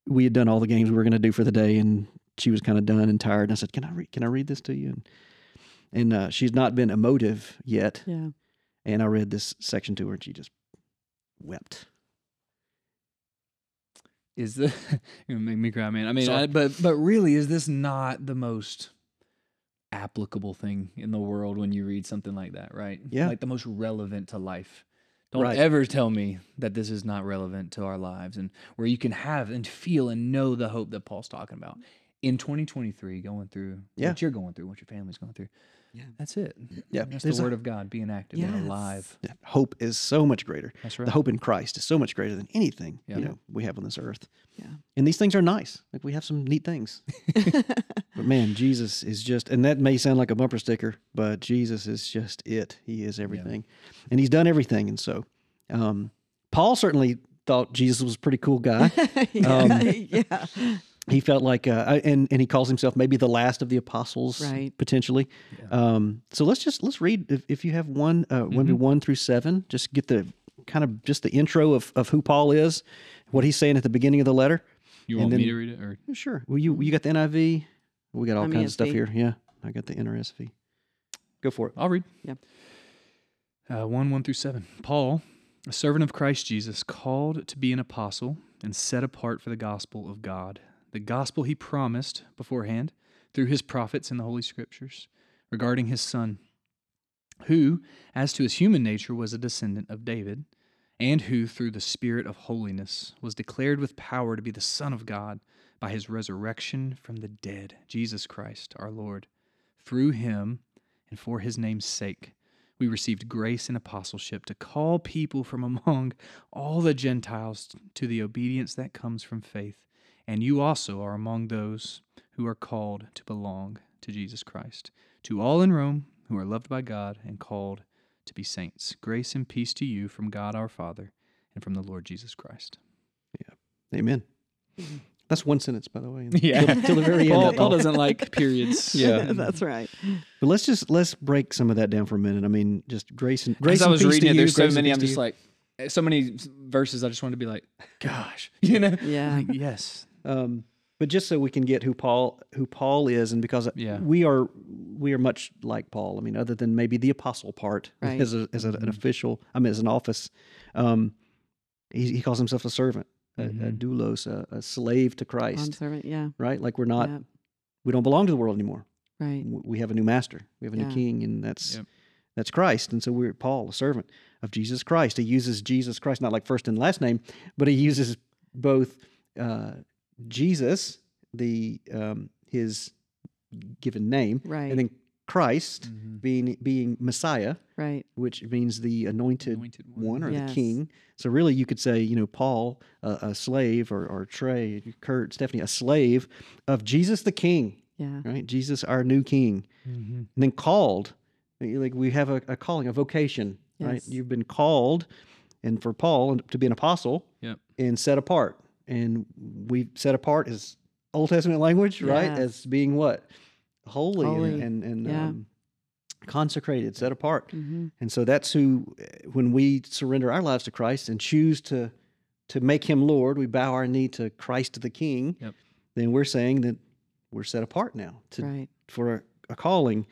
C: we had done all the games we were going to do for the day, and she was kind of done and tired. And I said, "Can I read? Can I read this to you?" And and uh, she's not been emotive yet.
D: Yeah.
C: And I read this section to her, and she just wept.
B: is the (laughs) you make me cry, man. I mean, I, but but really, is this not the most applicable thing in the world when you read something like that, right?
C: Yeah.
B: like the most relevant to life. Don't
C: Right.
B: ever tell me that this is not relevant to our lives and where you can have and feel and know the hope that Paul's talking about in 2023, going through
C: Yeah.
B: what you're going through, what your family's going through.
C: Yeah.
B: that's it.
C: Yeah,
B: that's
C: there's
B: the
C: a-
B: word of God being active and alive.
C: Yeah, hope is so much greater.
B: That's right.
C: The hope in Christ is so much greater than anything
B: Yeah.
C: you know we have on this earth.
D: Yeah.
C: And these things are nice. Like we have some neat things. (laughs) (laughs) But man, Jesus is just and that may sound like a bumper sticker, but Jesus is just it. He is everything. And he's done everything. And so um Paul certainly thought Jesus was a pretty cool guy. (laughs)
D: yeah.
C: Um,
D: yeah.
C: He felt like uh and and he calls himself maybe the last of the apostles
D: Right.
C: potentially. Um so let's just let's read if, if you have one uh maybe
B: Mhm.
C: 1 through 7, just get the kind of just the intro of of who Paul is, what he's saying at the beginning of the letter.
B: You
C: and
B: want me
C: then-
B: to read it or
C: Sure. Well, you you got the NIV. We got all
D: I'm
C: kinds of stuff here. Yeah, I got the NRSV. Go for it.
B: I'll read.
D: Yeah.
B: Uh, 1 1 through 7. Paul, a servant of Christ Jesus, called to be an apostle and set apart for the gospel of God, the gospel he promised beforehand through his prophets in the Holy Scriptures regarding his Son, who, as to his human nature, was a descendant of David, and who, through the Spirit of holiness, was declared with power to be the Son of God by his resurrection from the dead, Jesus Christ our Lord. Through him and for his name's sake, we received grace and apostleship to call people from among all the Gentiles to the obedience that comes from faith. And you also are among those who are called to belong to Jesus Christ. To all in Rome who are loved by God and called to be saints, grace and peace to you from God our Father and from the Lord Jesus Christ.
C: Yeah.
D: Amen.
C: That's one sentence, by the way. (laughs)
B: Yeah.
C: Till, till the very end.
B: Paul,
C: that
B: Paul
C: Paul.
B: doesn't like (laughs) periods.
C: Yeah. (laughs)
D: That's right.
C: But let's just let's break some of that down for a minute. I mean, just grace and grace
B: As I
C: and
B: was
C: peace
B: reading
C: to
B: it,
C: you,
B: there's so many. I'm just like, so many verses. I just wanted to be like, gosh, you know?
D: Yeah.
B: Like, yes.
C: Um, but just so we can get who Paul who Paul is, and because
B: Yeah.
C: we are we are much like Paul. I mean, other than maybe the apostle part (laughs)
D: Right.
C: as a, as a, an
B: Mhm.
C: official. I mean, as an office. Um, he, he calls himself a servant, a, a
B: Mhm.
C: doulos, a, a slave to Christ.
D: Bondservant. Yeah.
C: right? Like we're not
D: yeah.
C: we don't belong to the world anymore.
D: Right.
C: We have a new master. We have a
D: Yeah.
C: new king, and that's
B: Yep.
C: that's Christ. And so we're Paul, a servant of Jesus Christ. He uses Jesus Christ not like first and last name, but he uses both uh, Jesus, the um, his given name,
D: Right.
C: and then Christ
B: Mhm.
C: being being Messiah,
D: right.
C: which means the anointed,
B: Anointed
C: one or
D: Yes.
C: the king. So really, you could say, you know, Paul, uh, a slave, or, or Trey, Kurt, Stephanie, a slave of Jesus the King,
D: Yeah.
C: right? Jesus, our new King,
B: Mhm.
C: and then called. Like we have a, a calling, a vocation, right? You've been called, and for Paul to be an apostle,
B: Yep.
C: and set apart. And we set apart as Old Testament language, right? As being what holy,
D: Holy,
C: and and, and
D: yeah.
C: um, consecrated, set apart.
D: Mhm.
C: And so that's who, when we surrender our lives to Christ and choose to to make Him Lord, we bow our knee to Christ the King.
B: Yep.
C: Then we're saying that we're set apart now to
D: Right.
C: for a, a calling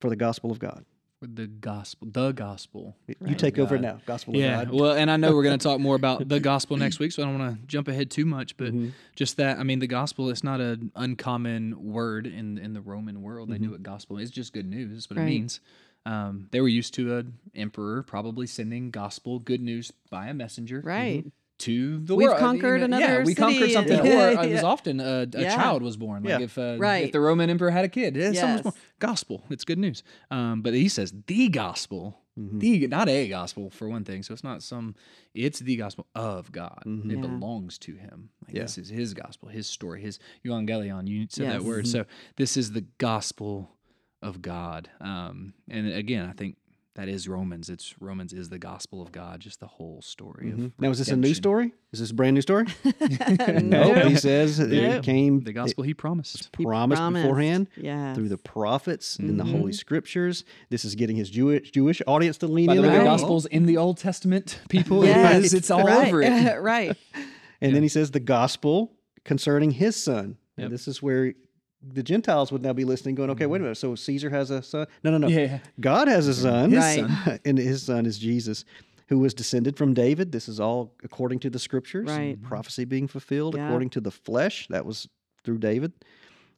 C: for the gospel of God.
B: With the gospel, the gospel.
C: You
D: Right.
C: take over now, gospel
B: Yeah.
C: God.
B: Well, and I know we're going to talk more about (laughs) the gospel next week, so I don't want to jump ahead too much, but
C: Mhm.
B: just that I mean the gospel it's not an uncommon word in in the Roman world. They knew what gospel is just good news. That's what
D: Right.
B: it means. Um, they were used to an emperor probably sending gospel good news by a messenger
D: Right.
B: To the
D: We've
B: world. You
D: conquered
B: know,
D: another
B: Yeah, we conquered something,
D: and-
B: or uh, (laughs) it was often a, a
D: Yeah.
B: child was born. Like
C: Yeah.
B: if uh,
D: Right.
B: if the Roman emperor had a kid, someone was born. Gospel, it's good news. Um, but he says the gospel
C: Mhm.
B: the not a gospel for one thing so it's not some it's the gospel of god
C: Mhm.
B: it
D: Yeah.
B: belongs to him like
C: Yeah.
B: this is his gospel his story his evangelion you said
D: Yes.
B: that word
C: Mhm.
B: so this is the gospel of god um and again i think that is romans it's romans is the gospel of god just the whole story
C: Mhm.
B: of
C: Now, is this a new story? Is this a brand new story? (laughs)
D: no.
C: no, he says it came
B: the gospel he promised
D: He
C: promised, beforehand
D: Yeah.
C: through the prophets in the Holy
D: Mhm.
C: Scriptures. This is getting his Jewish Jewish audience to lean
B: by the
C: in.
B: way
C: and
B: the gospel's in the old testament (laughs) people
D: Yes.
B: it is it's all
D: right.
B: over it
D: right. (laughs)
C: And then he says the gospel concerning his son.
B: Yep.
C: And this is where the Gentiles would now be listening, going, okay, wait a mm. minute. So Caesar has a son? No, no, no.
B: yeah
C: God has a son.
B: His
D: Right.
B: son. (laughs)
C: and his son is Jesus, who was descended from David. This is all according to the scriptures,
D: Right.
C: prophecy being fulfilled
D: Yeah.
C: according to the flesh. That was through David.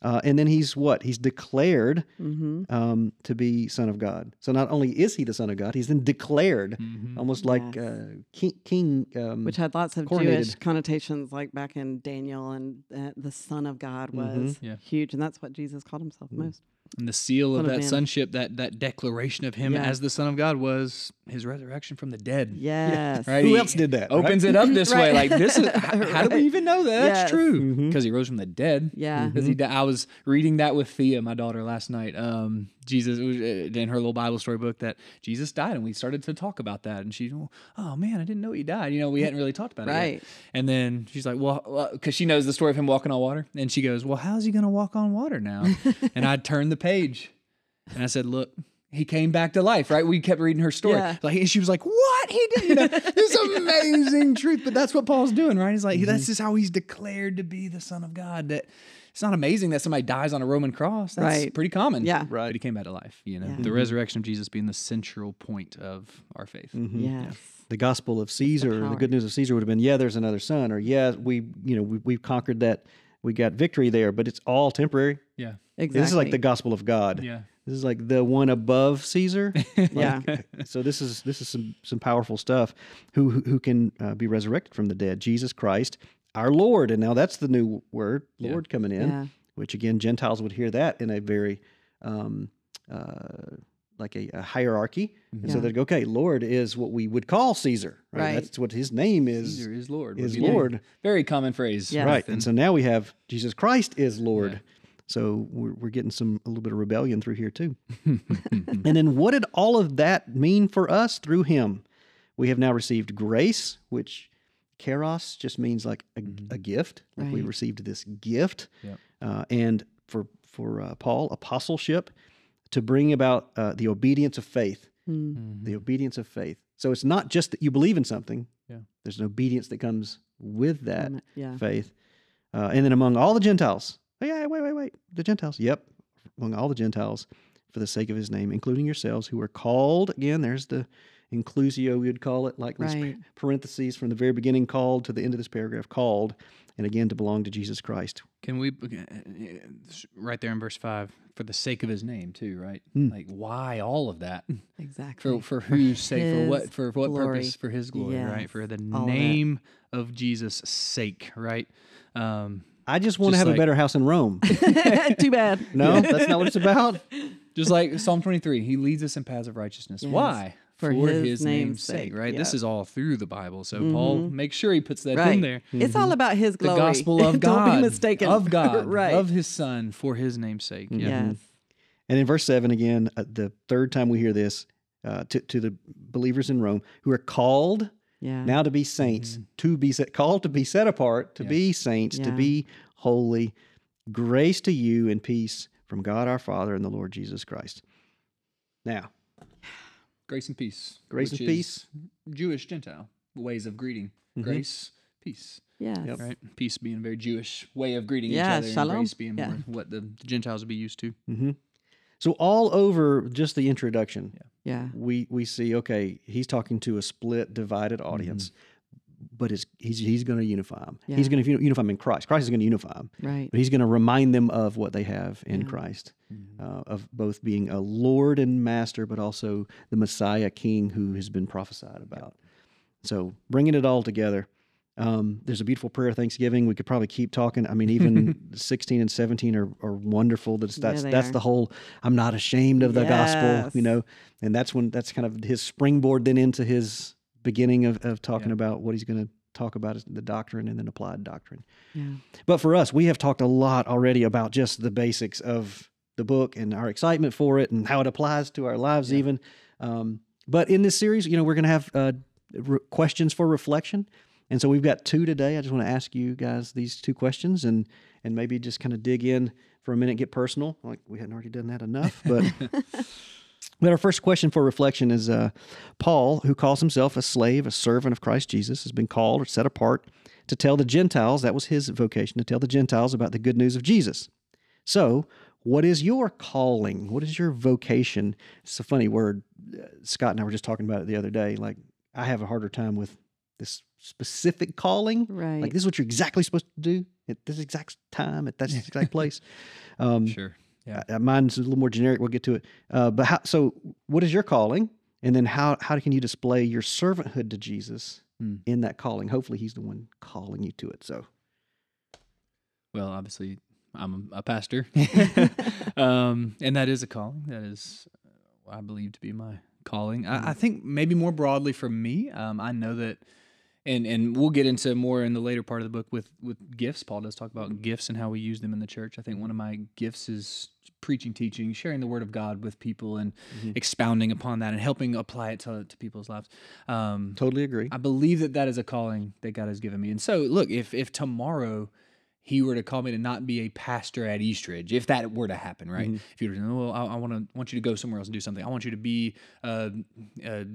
C: Uh, and then he's what? He's declared
D: Mm-hmm.
C: um, to be Son of God. So not only is he the Son of God, he's then declared,
B: Mhm.
C: almost like
D: Yes.
C: uh, King. king um,
D: Which had lots of Jewish connotations, like back in Daniel, and uh, the Son of God was
C: Mhm.
B: Yeah.
D: huge, and that's what Jesus called himself
C: Mhm.
D: most.
B: And the seal of
D: Son of
B: that
D: man.
B: sonship, that that declaration of him
D: Yeah.
B: as the Son of God was his resurrection from the dead.
D: Yes.
B: Right?
C: who
B: He
C: else did that? right?
B: Opens it up this way, like this is. h- (laughs) How, do we even know that that's
D: Yes.
B: true?
C: Mhm.
B: Because he rose from the dead.
D: Yeah.
B: Because he, di- I was reading that with Thea, my daughter, last night. Um, Jesus uh, in her little Bible story book that Jesus died, and we started to talk about that. And she, oh man, I didn't know he died. You know, we hadn't really talked about it.
D: Right.
B: And then she's like, well, because she knows the story of him walking on water, and she goes, well, how's he gonna walk on water now? (laughs) and I turned the page, and I said, look. He came back to life, right? We kept reading her story.
D: Yeah.
B: Like and she was like, "What he did? You know, (laughs) this amazing truth." But that's what Paul's doing, right? He's like,
C: Mm-hmm.
B: "That's just how he's declared to be the Son of God." That it's not amazing that somebody dies on a Roman cross. That's
D: Right.
B: pretty common.
D: Yeah.
C: Right.
B: But he came back to life. You know,
D: Yeah.
B: the resurrection of Jesus being the central point of our faith.
C: Mhm.
D: Yes.
C: the gospel of Caesar, or the good news of Caesar would have been, yeah, there's another son, or yeah, we, you know, we, we've conquered that, we got victory there, but it's all temporary.
B: Yeah.
D: Exactly.
C: This is like the gospel of God.
B: Yeah.
C: This is like the one above Caesar. (laughs)
D: Yeah.
C: so this is this is some some powerful stuff. Who who, who can uh, be resurrected from the dead? Jesus Christ, our Lord, and now that's the new word,
B: Yeah.
C: Lord, coming in.
D: Yeah.
C: Which again, Gentiles would hear that in a very um, uh, like a, a hierarchy, and so they'd go, okay, Lord is what we would call Caesar. Right.
D: Right.
C: That's what his name is.
B: Caesar is Lord.
C: Is
B: be the
C: Lord.
B: Very common phrase.
D: Yes.
C: Right. And so now we have Jesus Christ is Lord.
B: Yeah.
C: So we're, we're getting some a little bit of rebellion through here too. (laughs) and then what did all of that mean for us through him? We have now received grace, which charis just means like a, a gift. Like we received this gift.
B: Yep.
C: Uh, and for for uh, Paul, apostleship to bring about uh, the obedience of faith.
D: Mm.
B: Mhm.
C: The obedience of faith. So it's not just that you believe in something.
B: Yeah.
C: There's an obedience that comes with that
D: Yeah.
C: faith. Uh, and then among all the Gentiles, oh, yeah, wait, wait, wait, the Gentiles, yep, among all the Gentiles, for the sake of his name, including yourselves, who are called, again, there's the inclusio, we would call it, like this
D: Right.
C: parentheses from the very beginning, called to the end of this paragraph, called, and again, to belong to Jesus Christ.
B: Can we uh, right there in verse five for the sake of His name too? Right.
C: Mm.
B: Like why all of that
D: Exactly.
B: for for whose sake? For what for what
D: glory.
B: purpose? For His glory, right? For the
D: all of it.
B: name of Jesus' sake, right? Um,
C: I just want to
B: Just
C: have
B: like-
C: a better house in Rome. (laughs)
D: Too bad.
C: No, that's not what it's about.
B: just like Psalm twenty three, He leads us in paths of righteousness.
D: Yes.
B: Why?
D: For his name's sake,
B: right? This
D: yeah.
B: is all through the Bible. So Paul
D: Mhm.
B: makes sure he puts that in
D: Right.
B: there.
D: It's all about his
B: The
D: glory.
B: gospel of God, (laughs)
D: Don't be mistaken.
B: of (laughs) God,
D: right.
B: of His Son, for His name's sake. Yeah.
D: Yes.
C: And in verse 7, again, uh, the third time we hear this, uh, to, to the believers in Rome who are called
D: Yeah.
C: Now to be saints, to be set, called to be set apart, to
B: Yeah.
C: be saints, to be holy. Grace to you and peace from God our Father and the Lord Jesus Christ. Now,
B: Grace and peace.
C: Grace
B: which
C: and
B: is
C: peace.
B: Jewish Gentile ways of greeting.
C: Mhm.
B: Grace, peace.
D: yes.
C: Yep.
B: Right? Peace being a very Jewish way of greeting
D: Yeah,
B: each other,
D: shalom.
B: and grace being
D: Yeah.
B: more what the, the Gentiles would be used to.
C: hmm so all over just the introduction,
D: Yeah.
C: we we see okay, he's talking to a split, divided audience, but it's, he's he's going to unify them. He's going to unify them in Christ. Christ is going to unify them,
D: Right.
C: but he's going to remind them of what they have in
D: Yeah.
C: Christ,
B: Mm-hmm.
C: uh, of both being a Lord and Master, but also the Messiah King who has been prophesied about. So bringing it all together. Um, there's a beautiful prayer of Thanksgiving. We could probably keep talking. I mean, even (laughs) 16 and 17 are, are wonderful. That's that's
D: they
C: that's
D: are.
C: the whole. I'm not ashamed of the gospel, you know. And that's when that's kind of his springboard then into his beginning of, of talking
B: Yeah.
C: about what he's going to talk about is the doctrine and then applied doctrine.
D: Yeah.
C: But for us, we have talked a lot already about just the basics of the book and our excitement for it and how it applies to our lives,
B: Yeah.
C: even. Um, but in this series, you know, we're going to have uh, re- questions for reflection. And so we've got two today. I just want to ask you guys these two questions and and maybe just kind of dig in for a minute, get personal. Like we hadn't already done that enough, but (laughs) but our first question for reflection is uh, Paul, who calls himself a slave, a servant of Christ Jesus, has been called or set apart to tell the Gentiles, that was his vocation, to tell the Gentiles about the good news of Jesus. So, what is your calling? What is your vocation? It's a funny word. Uh, Scott and I were just talking about it the other day. Like, I have a harder time with this specific calling.
D: Right.
C: Like, this is what you're exactly supposed to do at this exact time, at that exact (laughs) place. Um,
B: Sure. Yeah.
C: uh, mine's a little more generic. We'll get to it. Uh, but how, so, what is your calling? And then how how can you display your servanthood to Jesus
B: Hmm.
C: in that calling? Hopefully, He's the one calling you to it. So,
B: Well, obviously, I'm a pastor, (laughs) (laughs) um, and that is a calling. That is, uh, I believe, to be my calling. I, I think maybe more broadly for me, um, I know that, and and we'll get into more in the later part of the book with with gifts. Paul does talk about gifts and how we use them in the church. I think one of my gifts is preaching, teaching, sharing the word of God with people, and
C: Mhm.
B: expounding upon that and helping apply it to to people's lives. Um,
C: totally agree.
B: I believe that that is a calling that God has given me. And so, look, if if tomorrow He were to call me to not be a pastor at Eastridge, if that were to happen, right?
C: Mhm.
B: If you were to, well, I, I want to want you to go somewhere else and do something. I want you to be a, a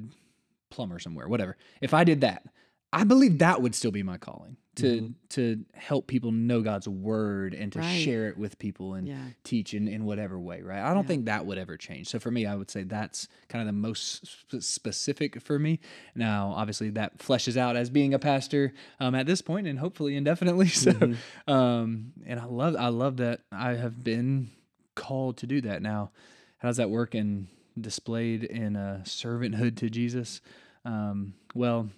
B: plumber somewhere, whatever. If I did that, I believe that would still be my calling to
C: Mhm.
B: to help people know God's word and to
D: Right.
B: share it with people and
D: Yeah.
B: teach in, in whatever way, right? I don't
D: Yeah.
B: think that would ever change. So for me, I would say that's kind of the most sp- specific for me. Now, obviously, that fleshes out as being a pastor um, at this point, and hopefully indefinitely. (laughs) So,
C: Mhm.
B: um, and I love, I love that I have been called to do that. Now, how does that work and displayed in a servanthood to Jesus? Um, well,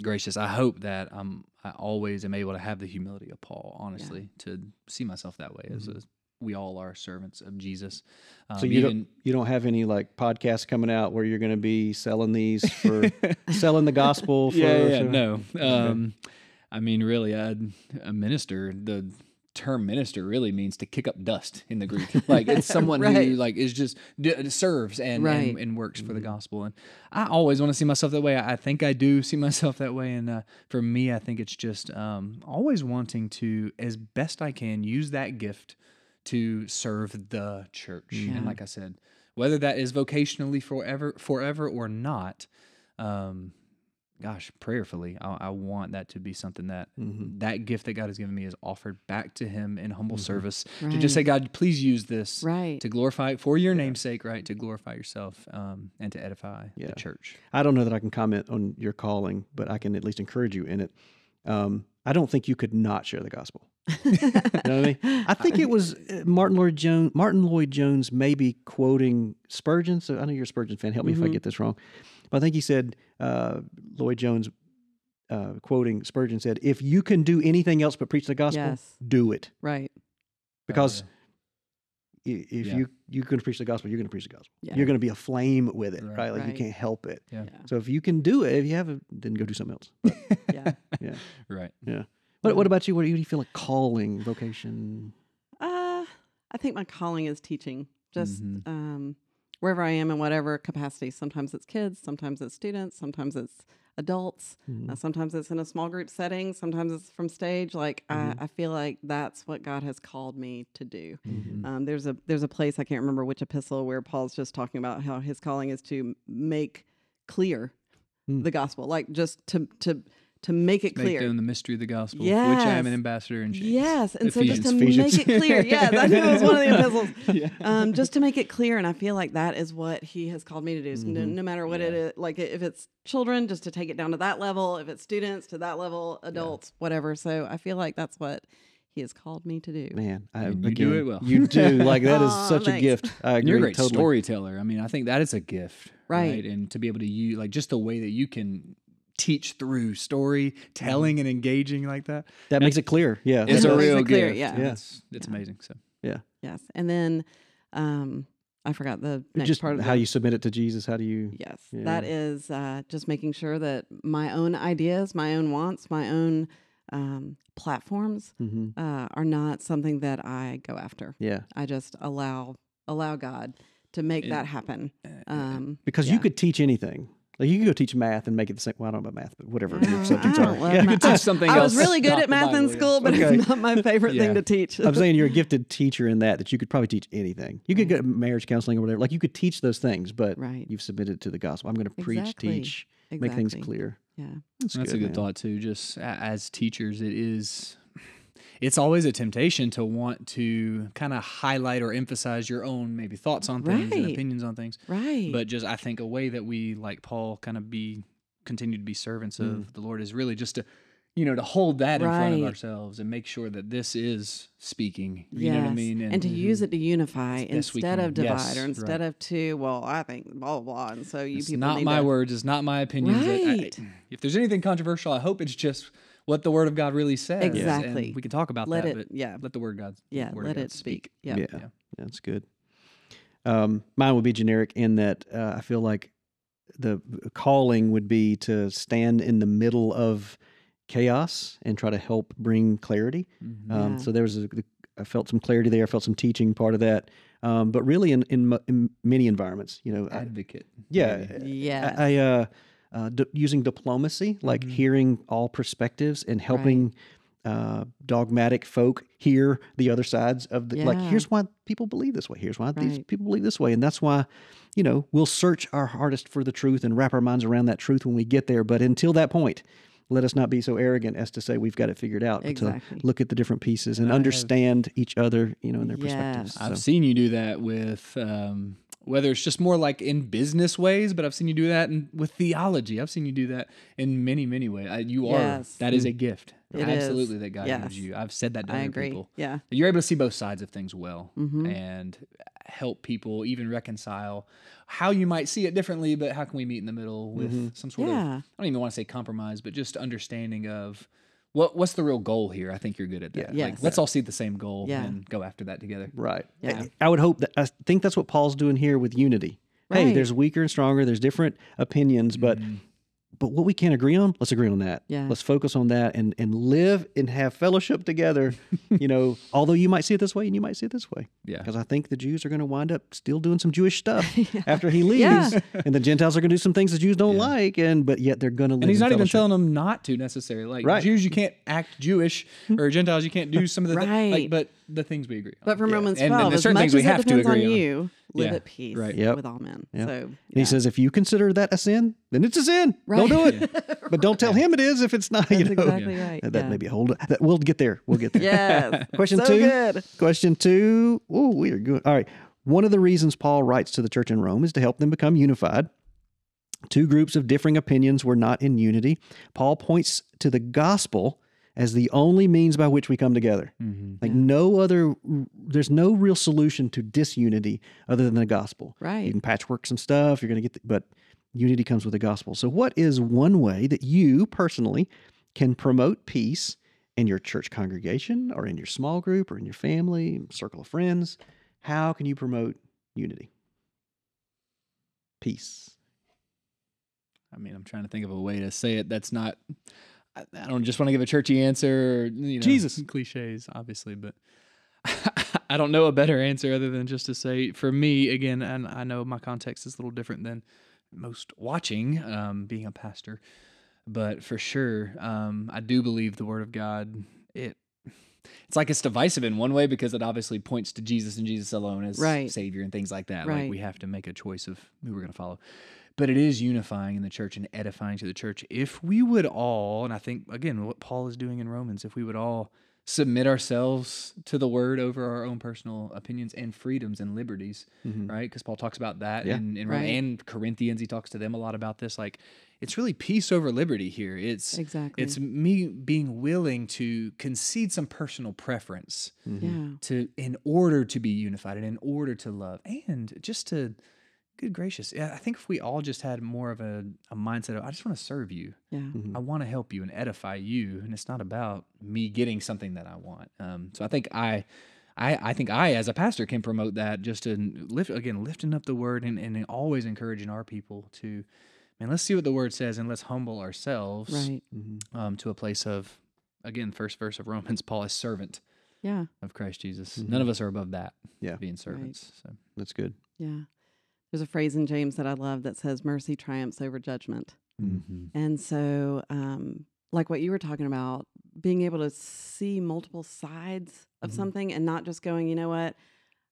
B: gracious, I hope that I'm I always am able to have the humility of Paul, honestly, to see myself that way as a, we all are servants of Jesus. Um,
C: So you
B: even,
C: don't you don't have any like podcasts coming out where you're going to be selling these for (laughs) selling the gospel for
B: yeah, yeah,
C: so-
B: no. Um, I mean, really, a, a minister, the term minister really means to kick up dust in the Greek. (laughs) Like it's someone
D: Right.
B: who like is just d- serves and,
D: Right.
B: and and works for the gospel. And I always want to see myself that way. I I think I do see (laughs) myself that way. And uh, for me, I think it's just um, always wanting to, as best I can, use that gift to serve the church.
D: Yeah.
B: And like I said, whether that is vocationally forever, forever or not, um, gosh, prayerfully, I, I want that to be something that
C: Mhm.
B: that gift that God has given me is offered back to Him in humble service to just say, God, please use this
D: Right.
B: to glorify for Your name's sake, right? To glorify Yourself um, and to edify
C: Yeah.
B: the church.
C: I don't know that I can comment on your calling, but I can at least encourage you in it. Um, I don't think you could not share the gospel. (laughs) You know what I mean? I think it was uh, Martyn Lloyd Jones. Martyn Lloyd Jones maybe quoting Spurgeon. So I know you're a Spurgeon fan. Help me if I
D: Mhm.
C: get this wrong. But I think he said uh, Lloyd Jones, uh, quoting Spurgeon, said, "If you can do anything else but preach the gospel,
D: Yes.
C: do it."
D: Right.
C: Because i- if
B: Yeah.
C: you you're going to preach the gospel, you're going to preach the gospel.
D: Yeah.
C: You're going to be aflame with it,
B: Right.
C: right? Like you can't help it.
B: Yeah.
D: Yeah.
C: So if you can do it, if you have it, then go do something else. But (laughs)
D: Yeah.
C: yeah.
B: right. Yeah.
C: What, what about you? What do you, what do you feel like calling, vocation?
D: Uh, I think my calling is teaching. Just
B: Mhm.
D: um, wherever I am in whatever capacity. Sometimes it's kids, sometimes it's students, sometimes it's adults,
C: Mm-hmm.
D: uh, sometimes it's in a small group setting, sometimes it's from stage. Like
C: Mm-hmm.
D: I, I feel like that's what God has called me to do.
C: Mm-hmm.
D: Um, there's a there's a place I can't remember which epistle where Paul's just talking about how his calling is to make clear
C: Mm.
D: the gospel, like just to to to make it
B: Make
D: clear.
B: known the mystery of the gospel, which I am
D: Yes.
B: an ambassador in chains.
D: Yes, and so just to
C: Ephesians.
D: make it clear, (laughs) yes, I knew it was one of the epistles. (laughs)
B: Yeah.
D: Um, just to make it clear, and I feel like that is what he has called me to do. So no,
C: Mm-hmm.
D: no matter what it is, like if it's children, just to take it down to that level. If it's students, to that level. Adults, whatever. So I feel like that's what he has called me to do.
C: Man, I,
B: And you
C: again,
B: do it well.
C: You do like that (laughs) is
D: Aw,
C: such a gift. I agree.
B: You're a great
C: totally.
B: storyteller. I mean, I think that is a gift,
D: Right.
B: And to be able to use like just the way that you can teach through story telling and engaging like that
C: That makes it clear. Yeah,
D: It's
B: a real
D: it clear,
B: gift.
D: yeah.
C: Yeah.
B: it's, it's
D: Yeah.
B: amazing. So yeah.
D: Yes, and then um, I forgot the next
C: just
D: part of
C: how
D: the-
C: you submit it to Jesus. How do you?
D: Yes,
C: Yeah.
D: that is uh, just making sure that my own ideas, my own wants, my own um, platforms
C: hmm
D: uh, are not something that I go after.
C: Yeah,
D: I just allow allow God to make
B: And-
D: that happen.
B: uh,
D: Um,
C: because
D: yeah.
C: you could teach anything. Like you could go teach math and make it the same. Well, I don't know about math, but whatever your subjects are. Yeah, you could teach-
B: something
D: I was really good
B: not
D: at
B: the
D: math in
B: Bible, yeah.
D: school, but
C: Okay.
D: it's not my favorite
B: Yeah.
D: thing to teach.
C: I'm saying you're a (laughs) gifted teacher in that that you could probably teach anything. You could get marriage counseling or whatever. Like you could teach those things, but
D: Right.
C: you've submitted to the gospel. I'm going to preach,
D: Exactly.
C: teach, make things
D: Exactly.
C: clear.
D: yeah.
C: That's,
B: That's
C: good,
B: a good
C: man.
B: thought too. Just a- as teachers, it is. It's always a temptation to want to kind of highlight or emphasize your own maybe thoughts on things and opinions on things.
D: Right.
B: But just I think a way that we like Paul kind of be continue to be servants of
C: Mm.
B: the Lord is really just to you know to hold that in front of ourselves and make sure that this is speaking. You know what I mean?
D: And, to use it to unify
B: As best we
D: instead of divide
B: Yes,
D: or instead
B: right.
D: of to, well, I think blah, blah, blah. And so you
B: it's
D: people
B: not my
D: to,
B: words. It's not my opinions. I- I- if there's anything controversial, I hope it's just what the Word of God really says. and
D: Exactly.
B: we can talk about
D: Let
B: that,
D: it-
B: but
D: yeah.
B: let the Word God.
D: Yeah,
B: word of
D: let
B: God
D: it speak. Yeah.
C: Yeah.
B: Yeah.
C: That's good. Um, mine would be generic in that uh, I feel like the calling would be to stand in the middle of chaos and try to help bring clarity.
B: Mhm.
C: Um,
D: Yeah.
C: So there was a, I felt some clarity there. I felt some teaching part of that. Um, but really, in, in in many environments, you know, I,
B: Advocate.
C: yeah,
B: maybe.
D: Yes.
C: I, I uh, uh, d- using diplomacy, like
B: Mhm.
C: hearing all perspectives and helping uh, dogmatic folk hear the other sides of the. Like, here's why people believe this way. Here's why these people believe this way, and that's why, you know, we'll search our hardest for the truth and wrap our minds around that truth when we get there. But until that point. Let us not be so arrogant as to say we've got it figured out, but
D: Exactly.
C: to look at the different pieces and
B: I have-
C: understand each other, you know, in their perspectives.
D: Yes.
B: I've
C: So-
B: seen you do that with um, whether it's just more like in business ways, but I've seen you do that in, with theology. I've seen you do that in many, many ways. I, you
D: Yes.
B: are that is a gift.
D: It is.
B: Absolutely, that God
D: Yes.
B: gives you. I've said that to
D: I
B: other
D: agree.
B: people.
D: Yeah.
B: You're able to see both sides of things well
D: Mhm.
B: and help people even reconcile how you might see it differently, but how can we meet in the middle with
C: Mhm.
B: some sort of I don't even want to say compromise, but just understanding of what what's the real goal here. I think you're good at that.
C: Yeah.
B: Like
D: Yes.
B: let's all see the same goal
D: Yeah.
B: and go after that together.
C: Right.
D: Yeah.
C: I I would hope that I think that's what Paul's doing here with unity. Hey, there's weaker and stronger, there's different opinions, but
B: Mhm.
C: But what we can't agree on, let's agree on that.
D: Yeah.
C: Let's focus on that and and live and have fellowship together. (laughs) you know, although you might see it this way and you might see it this way.
B: Yeah.
C: Because I think the Jews are going to wind up still doing some Jewish stuff (laughs) after he leaves,
D: Yeah. (laughs)
C: and the Gentiles are going to do some things the Jews don't
B: Yeah.
C: like, and but yet they're going to live.
B: And he's
C: in
B: not even telling them not to necessarily. Like
C: Right.
B: Jews, you can't act Jewish, or Gentiles, you can't do some of the thi-
D: Right.
B: like, but the things we agree on.
D: But from
C: Yeah.
D: Romans
B: And then
D: 12,
B: there's
D: as
B: certain
D: much
B: things we
D: as it
B: have to
D: depends on
B: agree on.
D: you, live
B: Yeah.
D: at peace
B: Right.
C: Yep.
D: with all men.
C: Yep.
D: So yeah.
C: he says, if you consider that a sin, then it's a sin.
D: Right.
C: Don't do it. (laughs) (laughs) But don't tell him it is if it's not. (laughs)
D: That's
C: you know.
D: exactly right.
C: That
D: yeah.
C: may be a hold. That, we'll get there. We'll get there.
D: Yes.
C: Question
D: so
C: two.
D: good.
C: Question two. Oh, we are good. All right. One of the reasons Paul writes to the church in Rome is to help them become unified. Two groups of differing opinions were not in unity. Paul points to the gospel as the only means by which we come together.
B: Mhm.
C: Like
D: Yeah.
C: no other, there's no real solution to disunity other than the gospel.
D: Right.
C: You can patchwork some stuff. You're going to get, the, but unity comes with the gospel. So, what is one way that you personally can promote peace in your church congregation or in your small group or in your family, circle of friends? How can you promote unity? Peace.
B: I mean, I'm trying to think of a way to say it that's not. I, I don't just want to give a churchy answer. Or, you know,
C: Jesus.
B: cliches, obviously, but (laughs) I don't know a better answer other than just to say, for me, again, and I know my context is a little different than most watching, um, being a pastor, but for sure, um, I do believe the Word of God. It it's like it's divisive in one way because it obviously points to Jesus and Jesus alone as
D: Right.
B: Savior and things like that.
D: Right.
B: Like we have to make a choice of who we're going to follow. But it is unifying in the church and edifying to the church. If we would all, and I think again what Paul is doing in Romans, if we would all submit ourselves to the word over our own personal opinions and freedoms and liberties, mm-hmm. right? Because Paul talks about that
C: Yeah.
B: in, in
D: Right.
B: and Corinthians. He talks to them a lot about this. Like it's really peace over liberty here. It's
D: Exactly.
B: it's me being willing to concede some personal preference mm-hmm.
D: yeah.
B: to in order to be unified and in order to love and just to good gracious yeah i think if we all just had more of a, a mindset of i just want to serve you
D: Yeah.
C: Mm-hmm.
B: i want to help you and edify you and it's not about me getting something that i want um, so i think i I, I think I, as a pastor, can promote that just to lift again, lifting up the word and, and always encouraging our people to, man, let's see what the word says and let's humble ourselves
D: Right.
B: um, to a place of, again, first verse of Romans, (laughs) Paul is servant
D: Yeah.
B: of Christ Jesus. None of us are above that.
C: Yeah.
B: being servants. So
C: That's good.
D: Yeah. There's a phrase in James that I love that says mercy triumphs over judgment. And so, um, like what you were talking about, being able to see multiple sides of
C: Mhm.
D: something and not just going, you know what,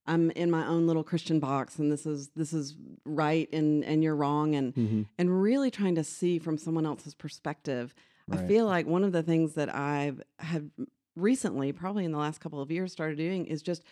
D: I'm in my own little Christian box and this is this is right and and you're wrong and
C: Mhm.
D: and really trying to see from someone else's perspective. I feel like one of the things that I've have recently, probably in the last couple of years, started doing is just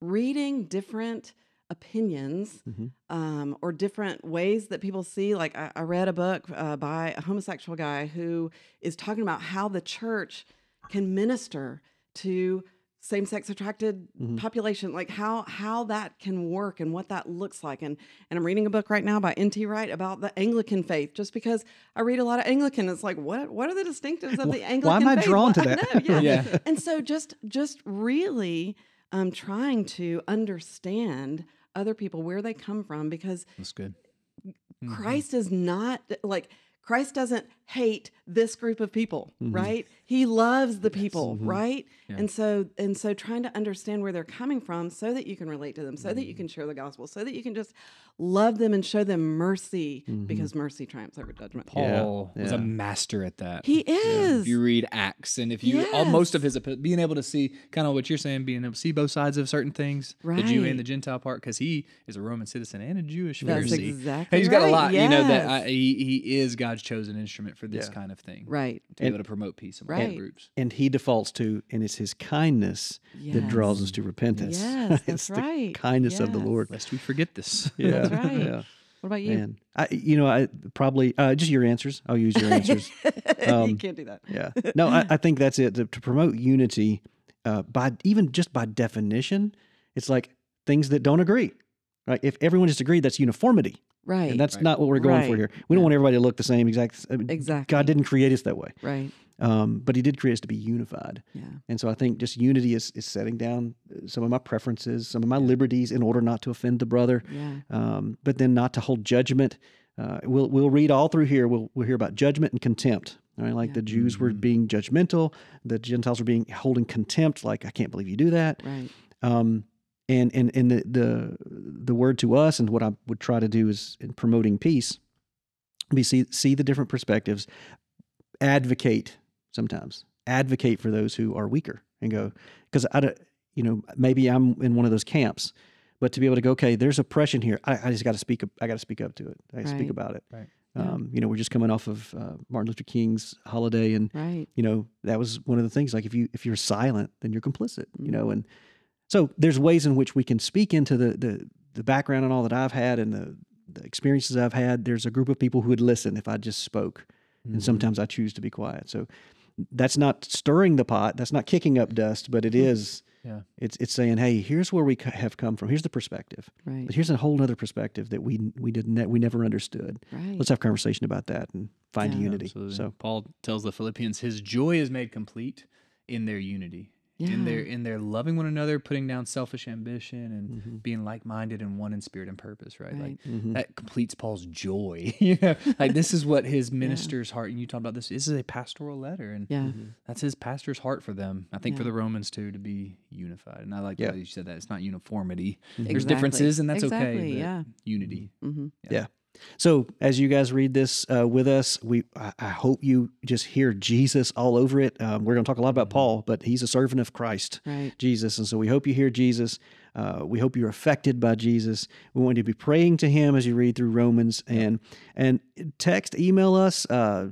D: reading different opinions
C: Mhm.
D: um, or different ways that people see. Like I, I read a book uh, by a homosexual guy who is talking about how the church can minister to same-sex attracted
C: Mhm.
D: population like how how that can work and what that looks like and and i'm reading a book right now by nt wright about the anglican faith just because i read a lot of anglican it's like what what are the distinctives of the anglican
C: Why am I
D: faith?
C: drawn to
D: Well,
C: that?
D: know, yeah. (laughs)
B: Yeah.
D: and so just just really um trying to understand other people where they come from because
B: that's good. Mm-hmm.
D: Christ is not like Christ doesn't hate this group of people, mm-hmm. right? He loves the people, mm-hmm. right?
B: Yeah.
D: And so and so trying to understand where they're coming from so that you can relate to them, so that you mm-hmm. can share the gospel, so that you can just love them and show them mercy because mercy triumphs over judgment.
B: Paul was a master at that.
D: He is.
B: If you read Acts, and if you all, most of his being able to see kind of what you're saying, being able to see both sides of certain things, right. the Jew and the Gentile part, because he is a Roman citizen and a Jewish
D: That's
B: Pharisee.
D: exactly
B: He's got a
D: right.
B: lot, you know, that uh,
D: I,
B: he he is God's chosen instrument for this
C: Yeah.
B: kind of thing,
D: right.
B: To be able to promote peace among
D: Right.
B: groups.
C: And he defaults to, and it's his kindness that draws us to repentance.
D: Yes, (laughs)
C: it's
D: that's
C: the
D: right.
C: kindness of the Lord.
B: Lest we forget this. (laughs)
C: Yeah,
D: That's right.
C: yeah.
D: What about you?
C: Man, I, you know, I probably uh, just your answers. I'll use your (laughs) answers.
D: you
C: Um,
D: can't do that.
C: yeah. No, I, I think that's it. To, to promote unity, uh, by even just by definition, it's like things that don't agree. Right? If everyone just agreed, that's uniformity,
D: Right.
C: and that's
B: Right.
C: not what we're going for here. We don't want everybody to look the same. Exact. I mean,
D: exactly.
C: God didn't create us that way,
D: Right.
C: um, but He did create us to be unified.
D: Yeah.
C: And so I think just unity is, is setting down uh, some of my preferences, some of my liberties in order not to offend the brother,
D: Yeah.
C: um, but then not to hold judgment. Uh, we'll we'll read all through here. We'll we'll hear about judgment and contempt. All right, like
D: Yeah.
C: the Jews were
B: Mhm.
C: being judgmental, the Gentiles were being holding contempt. Like I can't believe you do that.
D: Right.
C: Um, and and and the the the word to us and what I would try to do is in promoting peace, be see see the different perspectives, advocate sometimes advocate for those who are weaker and go because I don't you know maybe I'm in one of those camps, but to be able to go okay there's oppression here I, I just got to speak up I got to speak up to it I gotta speak about it.
B: Right.
D: Yeah.
C: Um, you know we're just coming off of uh, Martin Luther King's holiday and
D: Right.
C: you know that was one of the things like if you if you're silent then you're complicit you
D: Mm-hmm.
C: know and so there's ways in which we can speak into the the, the background and all that i've had and the, the experiences i've had there's a group of people who would listen if i just spoke
B: Mm-hmm.
C: and sometimes i choose to be quiet so that's not stirring the pot that's not kicking up dust but it is
B: Yeah.
C: it's it's saying hey here's where we have come from here's the perspective
D: Right.
C: but here's a whole other perspective that we we didn't we never understood
D: Right.
C: let's have a conversation about that and find
D: Yeah.
C: unity
B: Absolutely.
C: so
B: Paul tells the Philippians his joy is made complete in their unity. In their
D: Yeah.
B: in their loving one another, putting down selfish ambition, and
C: Mm-hmm.
B: being like minded and one in spirit and purpose. Right, like
D: Right.
B: that completes Paul's joy. (laughs) you know, like this is what his minister's heart. And you talk about this. This is a pastoral letter, and
D: Yeah.
B: that's his pastor's heart for them. I think for the Romans too to be unified. And I like
C: Yeah.
B: that you said that it's not uniformity. There's
D: Exactly.
B: differences, and that's okay.
D: Exactly,
B: but
D: yeah.
B: unity.
D: hmm
C: Yeah. So as you guys read this uh, with us, we I, I hope you just hear Jesus all over it. Um, we're going to talk a lot about Paul, but he's a servant of Christ,
D: Right.
C: Jesus, and so we hope you hear Jesus. Uh, we hope you're affected by Jesus. We want you to be praying to Him as you read through Romans, and and text, email us. Uh,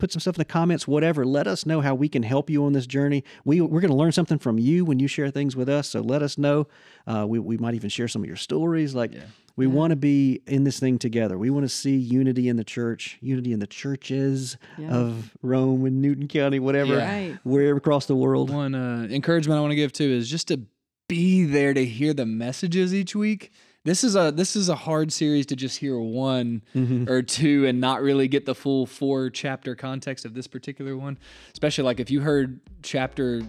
C: Put some stuff in the comments, whatever. Let us know how we can help you on this journey. We, we're going to learn something from you when you share things with us. So let us know. Uh, we, we might even share some of your stories. Like, we want to be in this thing together. We want to see unity in the church, unity in the churches
D: Yeah.
C: of Rome and Newton County, whatever,
B: Yeah.
D: Right.
C: wherever across the world.
B: One uh, encouragement I want to give too is just to be there to hear the messages each week. This is a this is a hard series to just hear one or two and not really get the full four chapter context of this particular one. Especially like if you heard chapter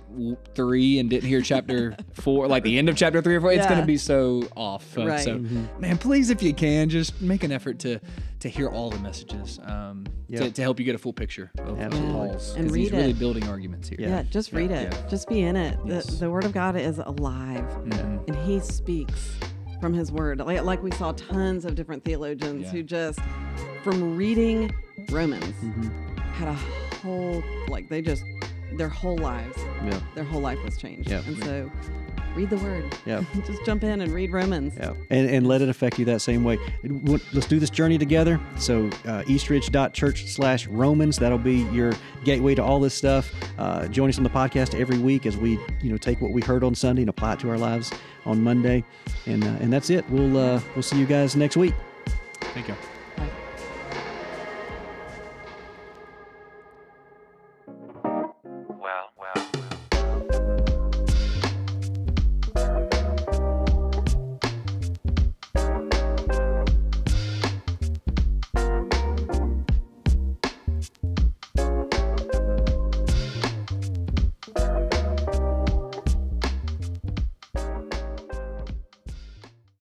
B: three and didn't hear chapter (laughs) four, like the end of chapter three or four, it's gonna be so off. Uh, So
D: Right.
B: man, please if you can, just make an effort to to hear all the messages um,
C: Yeah.
B: to, to help you get a full picture of, of
C: Absolutely.
B: Paul's.
D: And
B: 'cause he's
D: read
B: really building arguments here.
D: Yeah. just read it.
B: yeah.
D: Just be in it.
B: Yes.
D: The, the Word of God is alive,
B: Mhm.
D: and He speaks from His Word. Like, like we saw tons of different theologians
B: Yeah.
D: who just, from reading Romans,
C: Mm-hmm.
D: had a whole like they just their whole lives,
C: Yeah,
D: their whole life was changed.
C: Yeah.
D: And so, read the Word.
C: yeah, (laughs)
D: just jump in and read Romans.
C: yeah. And, and let it affect you that same way. Let's do this journey together. So, uh, eastridge.church slash Romans, that'll be your gateway to all this stuff. Uh, join us on the podcast every week as we, you know, take what we heard on Sunday and apply it to our lives on Monday. And, uh, and that's it. We'll, uh, we'll see you guys next week.
B: Thank you.